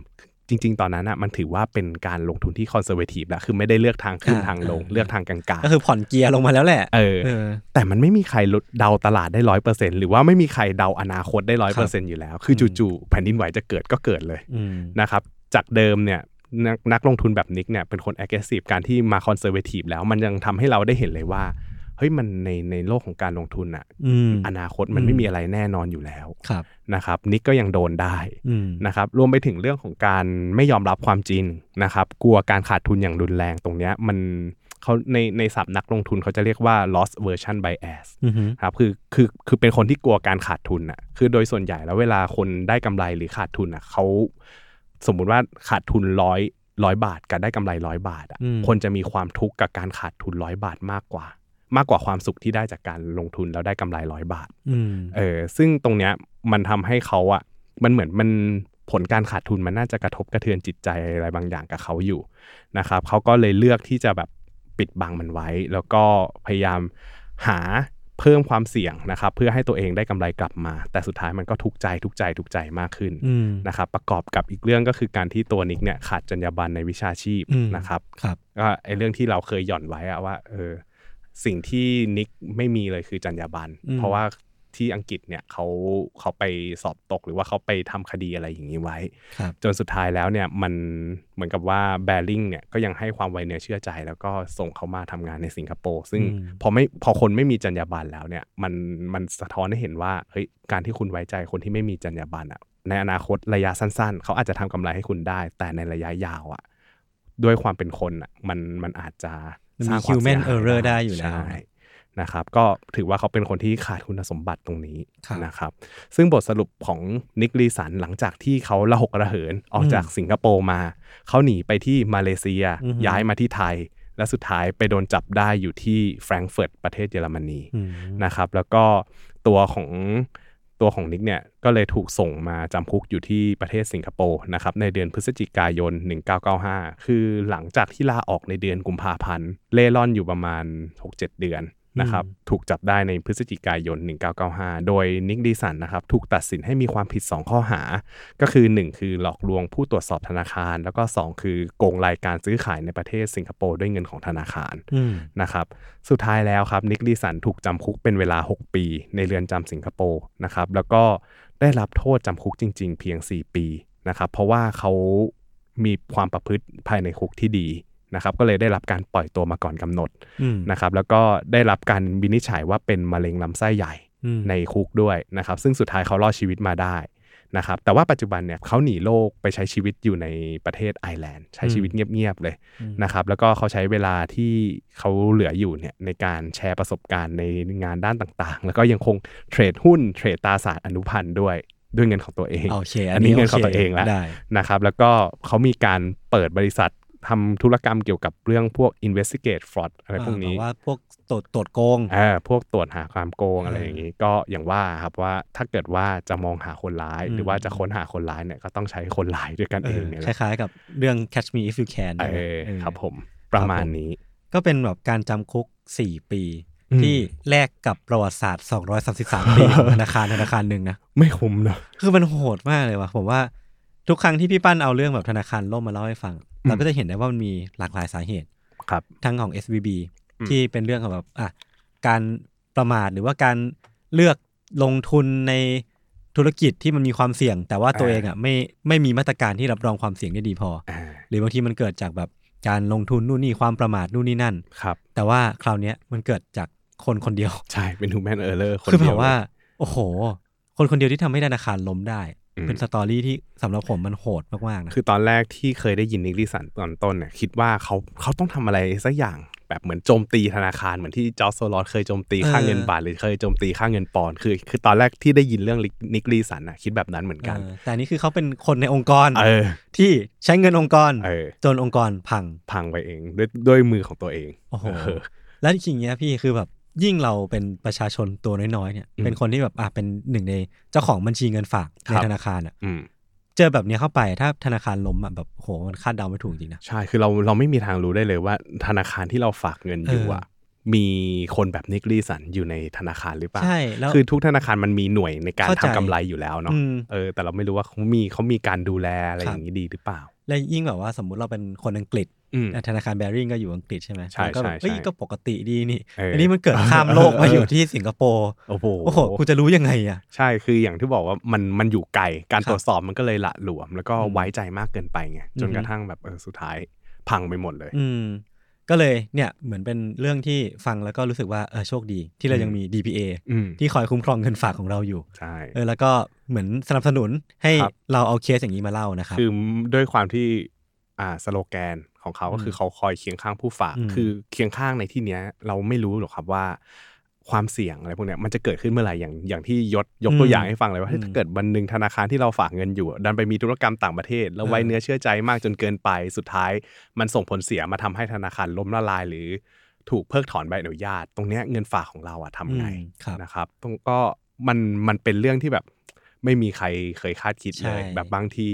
จริง ๆ ตอนนั้นอะมันถือว่าเป็นการลงทุนที่ conservative แล้วคือไม่ได้เลือกทางขึ้นอ่าทางลงอ่าเลือกทางกลางก็คือผ่อนเกียร์ลงมาแล้วแหละๆเออเออแต่มันไม่มีใครลดเดาตลาดได้ร้อยเปอร์เซ็นต์หรือว่าไม่มีใครเดาอนาคตได้ครับ ร้อยเปอร์เซ็นต์อยู่แล้ว คือจู่ๆแผ่นดินไหวจะเกิดก็เกิดเลยอืมนะครับจากเดิมเนี่ยนักนักลงทุนแบบนิกเนี่ยเป็นคน aggressive การที่มา conservative แล้วมันยังทำให้เราได้เห็นเลยว่า เฮ้ยมันในในโลกของการลงทุนอะอืมอนาคตมันอืมไม่มีอะไรแน่นอนอยู่แล้วครับนะครับนิกก็ยังโดนได้อืมนะครับรวมไปถึงเรื่องของการไม่ยอมรับความจริงนะครับกลัวการขาดทุนอย่างรุนแรงตรงเนี้ยมันเขาในในศัพท์นักลงทุนเขาจะเรียกว่า loss version bias อือฮึครับคือคือคือเป็นคนที่กลัวการขาดทุนอะคือโดยส่วนใหญ่แล้วเวลาคนได้กำไรหรือขาดทุนอะเขาสมมุติว่าขาดทุนร้อยร้อยบาทกับได้กำไรร้อยบาทอะอืมคนจะมีความทุกข์กับการขาดทุนร้อยบาทมากกว่า มากกว่าความสุขที่ได้จากการลงทุนแล้วได้กำไรร้อยบาทอืมเออซึ่งตรงเนี้ยมันทำให้เขาอะมันเหมือนมันผลการขาดทุนมันน่าจะกระทบกระเทือนจิตใจอะไรบางอย่างกับเขาอยู่นะครับเขาก็เลยเลือกที่จะแบบปิดบังมันไว้ แล้วก็พยายามหาเพิ่มความเสี่ยงนะครับ เพื่อให้ตัวเองได้กำไรกลับมา แต่สุดท้ายมันก็ทุกข์ใจทุกข์ใจทุกข์ใจมากขึ้นอืมนะครับประกอบกับอีกเรื่องก็คือการที่ตัวนิกเนี่ยขาดจรรยาบรรณในวิชาชีพอืมนะครับครับก็ไอเรื่องที่เราเคยหย่อนไว้อะว่าเออ สิ่งที่นิกไม่มีเลยคือจรรยาบรรณอืมเพราะว่าที่อังกฤษเนี่ยเขาเขาไปสอบตกหรือว่าเขาไปทำคดีอะไรอย่างนี้ไว้ครับจนสุดท้ายแล้วเนี่ยมันเหมือนกับว่าแบริ่งเนี่ยก็ยังให้ความไว้เนื้อเชื่อใจ แล้วก็ส่งเขามาทำงานในสิงคโปร์ซึ่งอืมพอไม่พอคนไม่มีจรรยาบรรณแล้วเนี่ยมันมันสะท้อนให้เห็นว่าเฮ้ยการที่คุณไว้ใจคนที่ไม่มีจรรยาบรรณอะในอนาคตระยะสั้น ๆ เขาอาจจะทำกำไรให้คุณได้ แต่ในระยะยาวอะด้วยความเป็นคนอะมันมันอาจจะ มันสร้างความเสียหาย มี human error ได้อยู่แล้วใช่นะครับก็ถือว่าเขาเป็นคนที่ขาดคุณสมบัติตรงนี้ครับนะครับ ซึ่งบทสรุปของนิกลีสันหลังจากที่เขาละหกระเหินออกจากสิงคโปร์มา เขาหนีไปที่มาเลเซียอือฮึย้ายมาที่ไทย และสุดท้ายไปโดนจับได้อยู่ที่แฟรงก์เฟิร์ตประเทศเยอรมนีอืมนะครับ แล้วก็ตัวของ ตัวของนิกเนี่ยก็เลยถูกส่งมาจำคุกอยู่ที่ประเทศสิงคโปร์นะครับในเดือนพฤศจิกายน 1995 คือหลังจากที่ลาออกในเดือนกุมภาพันธ์เล่ร่อนอยู่ประมาณ 6-7 เดือน นะครับถูกจับได้ในพฤศจิกายน 1995 โดยนิกดีสันนะครับถูกตัดสินให้มีความผิด 2 ข้อหา ก็คือ 1 คือหลอกลวงผู้ตรวจสอบธนาคาร แล้วก็ 2 คือโกงรายการซื้อขายในประเทศสิงคโปร์ด้วยเงินของธนาคารอืมนะครับสุดท้ายแล้วครับนิกดีสันถูกจำคุกเป็นเวลา 6 ปี ในเรือนจำสิงคโปร์นะครับแล้วก็ได้รับโทษจำคุกจริง ๆ เพียง 4 ปีนะครับเพราะว่าเขามีความประพฤติภายในคุกที่ดี นะครับก็เลยได้รับการปล่อยตัวมาก่อนกำหนดอืมนะครับแล้วก็ได้รับการวินิจฉัยว่าเป็นมะเร็งลำไส้ใหญ่อืมในคุกด้วยนะครับซึ่งสุดท้ายเขารอดชีวิตมาได้นะครับแต่ว่าปัจจุบันเนี่ยเขาหนีโลกไปใช้ชีวิตอยู่ในประเทศไอร์แลนด์ใช้ชีวิตเงียบๆเลยอืมนะครับแล้วก็เขาใช้เวลาที่เขาเหลืออยู่เนี่ยในการแชร์ประสบการณ์ในงานด้านต่างๆ แล้วก็ยังคงเทรดหุ้นเทรดตราสารอนุพันธ์ด้วยด้วยเงินของตัวเองโอเคอันนี้เงินของตัวเองแล้วได้นะครับแล้วก็เขามีการเปิดบริษัท ทำธุรกรรมเกี่ยวกับเรื่องพวก investigate fraud อะไรพวกนี้อ่าแบบว่าพวกตรวจตรวจโกงอ่าพวกตรวจหาความโกงอ่าอะไรอย่างนี้ ก็อย่างว่าครับว่าถ้าเกิดว่าจะมองหาคนร้ายอืมหรือว่าจะค้นหาคนร้ายเนี่ยก็ต้องใช้คนร้ายด้วยกันเอเองอเนี่ยแหคละล้ายๆกับเรื่อง Catch Me If You Can เอด้วยอเออครับผมประมาณนี้ ก็เป็นแบบการจำคุก 4 ปีอืมที่แลกกับประวัติศาสตร์ 233 ปีของธนาคารธนาคารหนึ่งนะ ไม่คุ้มเนอะคือมันโหดมากเลยว่ะผมว่า ทุกครั้งที่พี่ปั้นเอาเรื่องแบบธนาคารล่มมาเล่าให้ฟังอืมเราก็จะเห็นได้ว่ามันมีหลากหลายสาเหตุครับทั้งของ SVB อืมที่เป็นเรื่องของแบบอะการประมาทหรือว่าการเลือกลงทุนในธุรกิจที่มันมีความเสี่ยง แต่ว่าตัวเองอะไม่ไม่มีมาตรการที่รับรองความเสี่ยงได้ดีพออ่าหรือบางทีมันเกิดจากแบบการลงทุนนู่นนี่ความประมาทนู่นนี่นั่นครับ แต่ว่าคราวเนี้ยมันเกิดจากคนคนเดียว ใช่เป็น human error คนเดียวเลย คือแบบว่าโอ้โห คนคนเดียวที่ทำให้ธนาคารล้มได้อืม เป็น story ที่สำหรับผมมันโหดมากๆนะคือตอนแรกที่เคยได้ยินนิกลีสันตอนต้นเนี่ยคิดว่าเขาเขาต้องทำอะไรสักอย่างแบบเหมือนโจมตีธนาคารเหมือนที่จอร์จโซรอสเคยโจมตีค่าเงินบาทหรือเคยโจมตีค่าเงินปอนด์คือ คือตอนแรกที่ได้ยินเรื่องนิกลิสันนะคิดแบบนั้นเหมือนกันเออแต่อันนี่คือเขาเป็นคนในองค์กรเออที่ใช้เงินองค์กรเออจนองค์กรพังพังไปเองด้วยด้วยมือของตัวเองโอ้โหเออแล้วจริงๆเนี้ยพี่คือแบบ ยิ่งเราเป็นประชาชนตัวน้อยๆเนี่ยอืมเป็นคนที่แบบอะเป็นหนึ่งในเจ้าของบัญชีเงินฝากครัในบธนาคารอะอืมเจอแบบเนี้ยเข้าไปถ้าธนาคารล้มอะแบบโหมันคาดเดาไม่ถูกจริงนะใช่คือเราเราไม่มีทางรู้ได้เลยว่า ธนาคารที่เราฝากเงินอยู่เอออะมีคนแบบนิกลีสันอยู่ในธนาคารหรือเปล่าใช่แล้วคือทุกธนาคารมันมีหน่วยในการเข้าใจทำกำไรอยู่แล้วเนาะอืมเออแต่เราไม่รู้ว่าเขามีเขามีการดูแลอะไรคอรับย่างนี้ดีหรือเปล่า และยิ่งแบบว่าสมมุติเราเป็นคนอังกฤษอืมอะ ธนาคารแบริ่งก็อยู่อังกฤษใช่ไหมใช่แล้วก็แบบใช่เฮ้ยใช่ก็ปกติดีนี่เอออัอันนี้มันเกิดข้ามโลกมาอยู่ที่สิงคโปร์โอ้โหโอ้โหกูจะรู้ยังไงอะ ใช่ คืออย่างที่บอกว่ามันมันอยู่ไกล การครับตรวจสอบมันก็เลยละหลวม แล้วก็อืมไว้ใจมากเกินไปไง จนอือฮึกระทั่งแบบเออสุดท้ายพังไปหมดเลย อืมก็เลยเนี่ยเหมือนเป็นเรื่องที่ฟังแล้วก็รู้สึกว่าเออโชคดีที่เรายังมี DPA อืมที่คอยคุ้มครองเงินฝากของเราอยู่ใช่เออแล้วก็เหมือนสนับสนุนให้ครับเราเอาเคสอย่างนี้มาเล่านะครับคือด้วยความที่อ่าสโลแกน ของเขาก็อืมคือเขาคอยเคียงข้างผู้ฝากอืมคือเคียงข้างในที่เนี้ย เราไม่รู้หรอกครับว่า ความเสี่ยงอะไรพวกเนี้ยมันจะเกิดขึ้นเมื่อไหร่อย่างอย่างที่ยศยกตัวอย่างให้ฟังเลยว่าเฮ้ยอืมถ้าเกิดวันหนึ่งธนาคารที่เราฝากเงินอยู่ ดันไปมีธุรกรรมต่างประเทศ แล้วไว้เออเนื้อเชื่อใจมากจนเกินไปสุดท้าย มันส่งผลเสียมาทำให้ธนาคารล้มละลายหรือถูกเพิกถอนใบอนุญาต ตรงเนี้ยเงินฝากของเราอะทำไงอืมครับนะครับตรงก็มันมันเป็นเรื่องที่แบบไม่มีใครเคยคาดคิดเลยใช่แบบบางที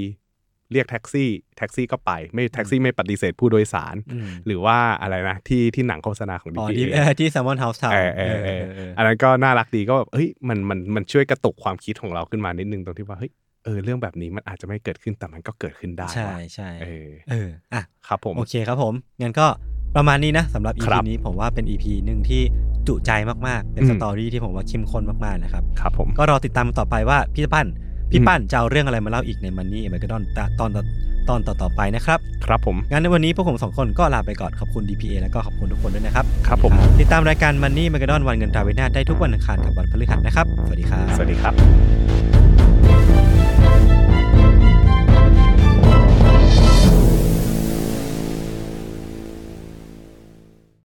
เรียกแท็กซี่แท็กซี่ก็ไปไม่แท็กซี่ไม่ปฏิเสธผู้โดยสารอืมหรือว่าอะไรนะที่ที่หนังโฆษณาของอ๋อ DPA ที่เออที่ Salmon House ทำเออเออเออเอออันนั้นก็น่ารักดีก็แบบเฮ้ยมันมันมันช่วยกระตุกความคิดของเราขึ้นมานิดนึงตรงที่ว่าเฮ้ยเออเรื่องแบบนี้มันอาจจะไม่เกิดขึ้นแต่มันก็เกิดขึ้นได้ ใช่ว่ะใช่เออเอออะครับผมโอเคครับผมงั้นก็ประมาณนี้นะสำหรับค EP รับนี้ผมว่าเป็น EP หนึ่งที่จุใจมากๆ เป็นอืมสตอรี่ที่ผมว่าเข้มข้นมากๆนะครับครับผมก็รอติดตามต่อไปว่าพี่ปั้น พี่อืมปั้นจะเอาเรื่องอะไรมาเล่าอีกในมันนี่เอเมกดอนตอนต่อตอนต่อๆไปนะครับ ครับผม งั้นในวันนี้พวกผมสองคนก็ลาไปก่อนขอบคุณ DPA แล้วก็ขอบคุณทุกคนด้วยนะครับ ครับผม ติดตามรายการมันนี่เมกดอนวันเงินตราเวนาได้ทุกวันอังคารกับวันพฤหัสนะครับ สวัสดีครับ สวัสดีครับ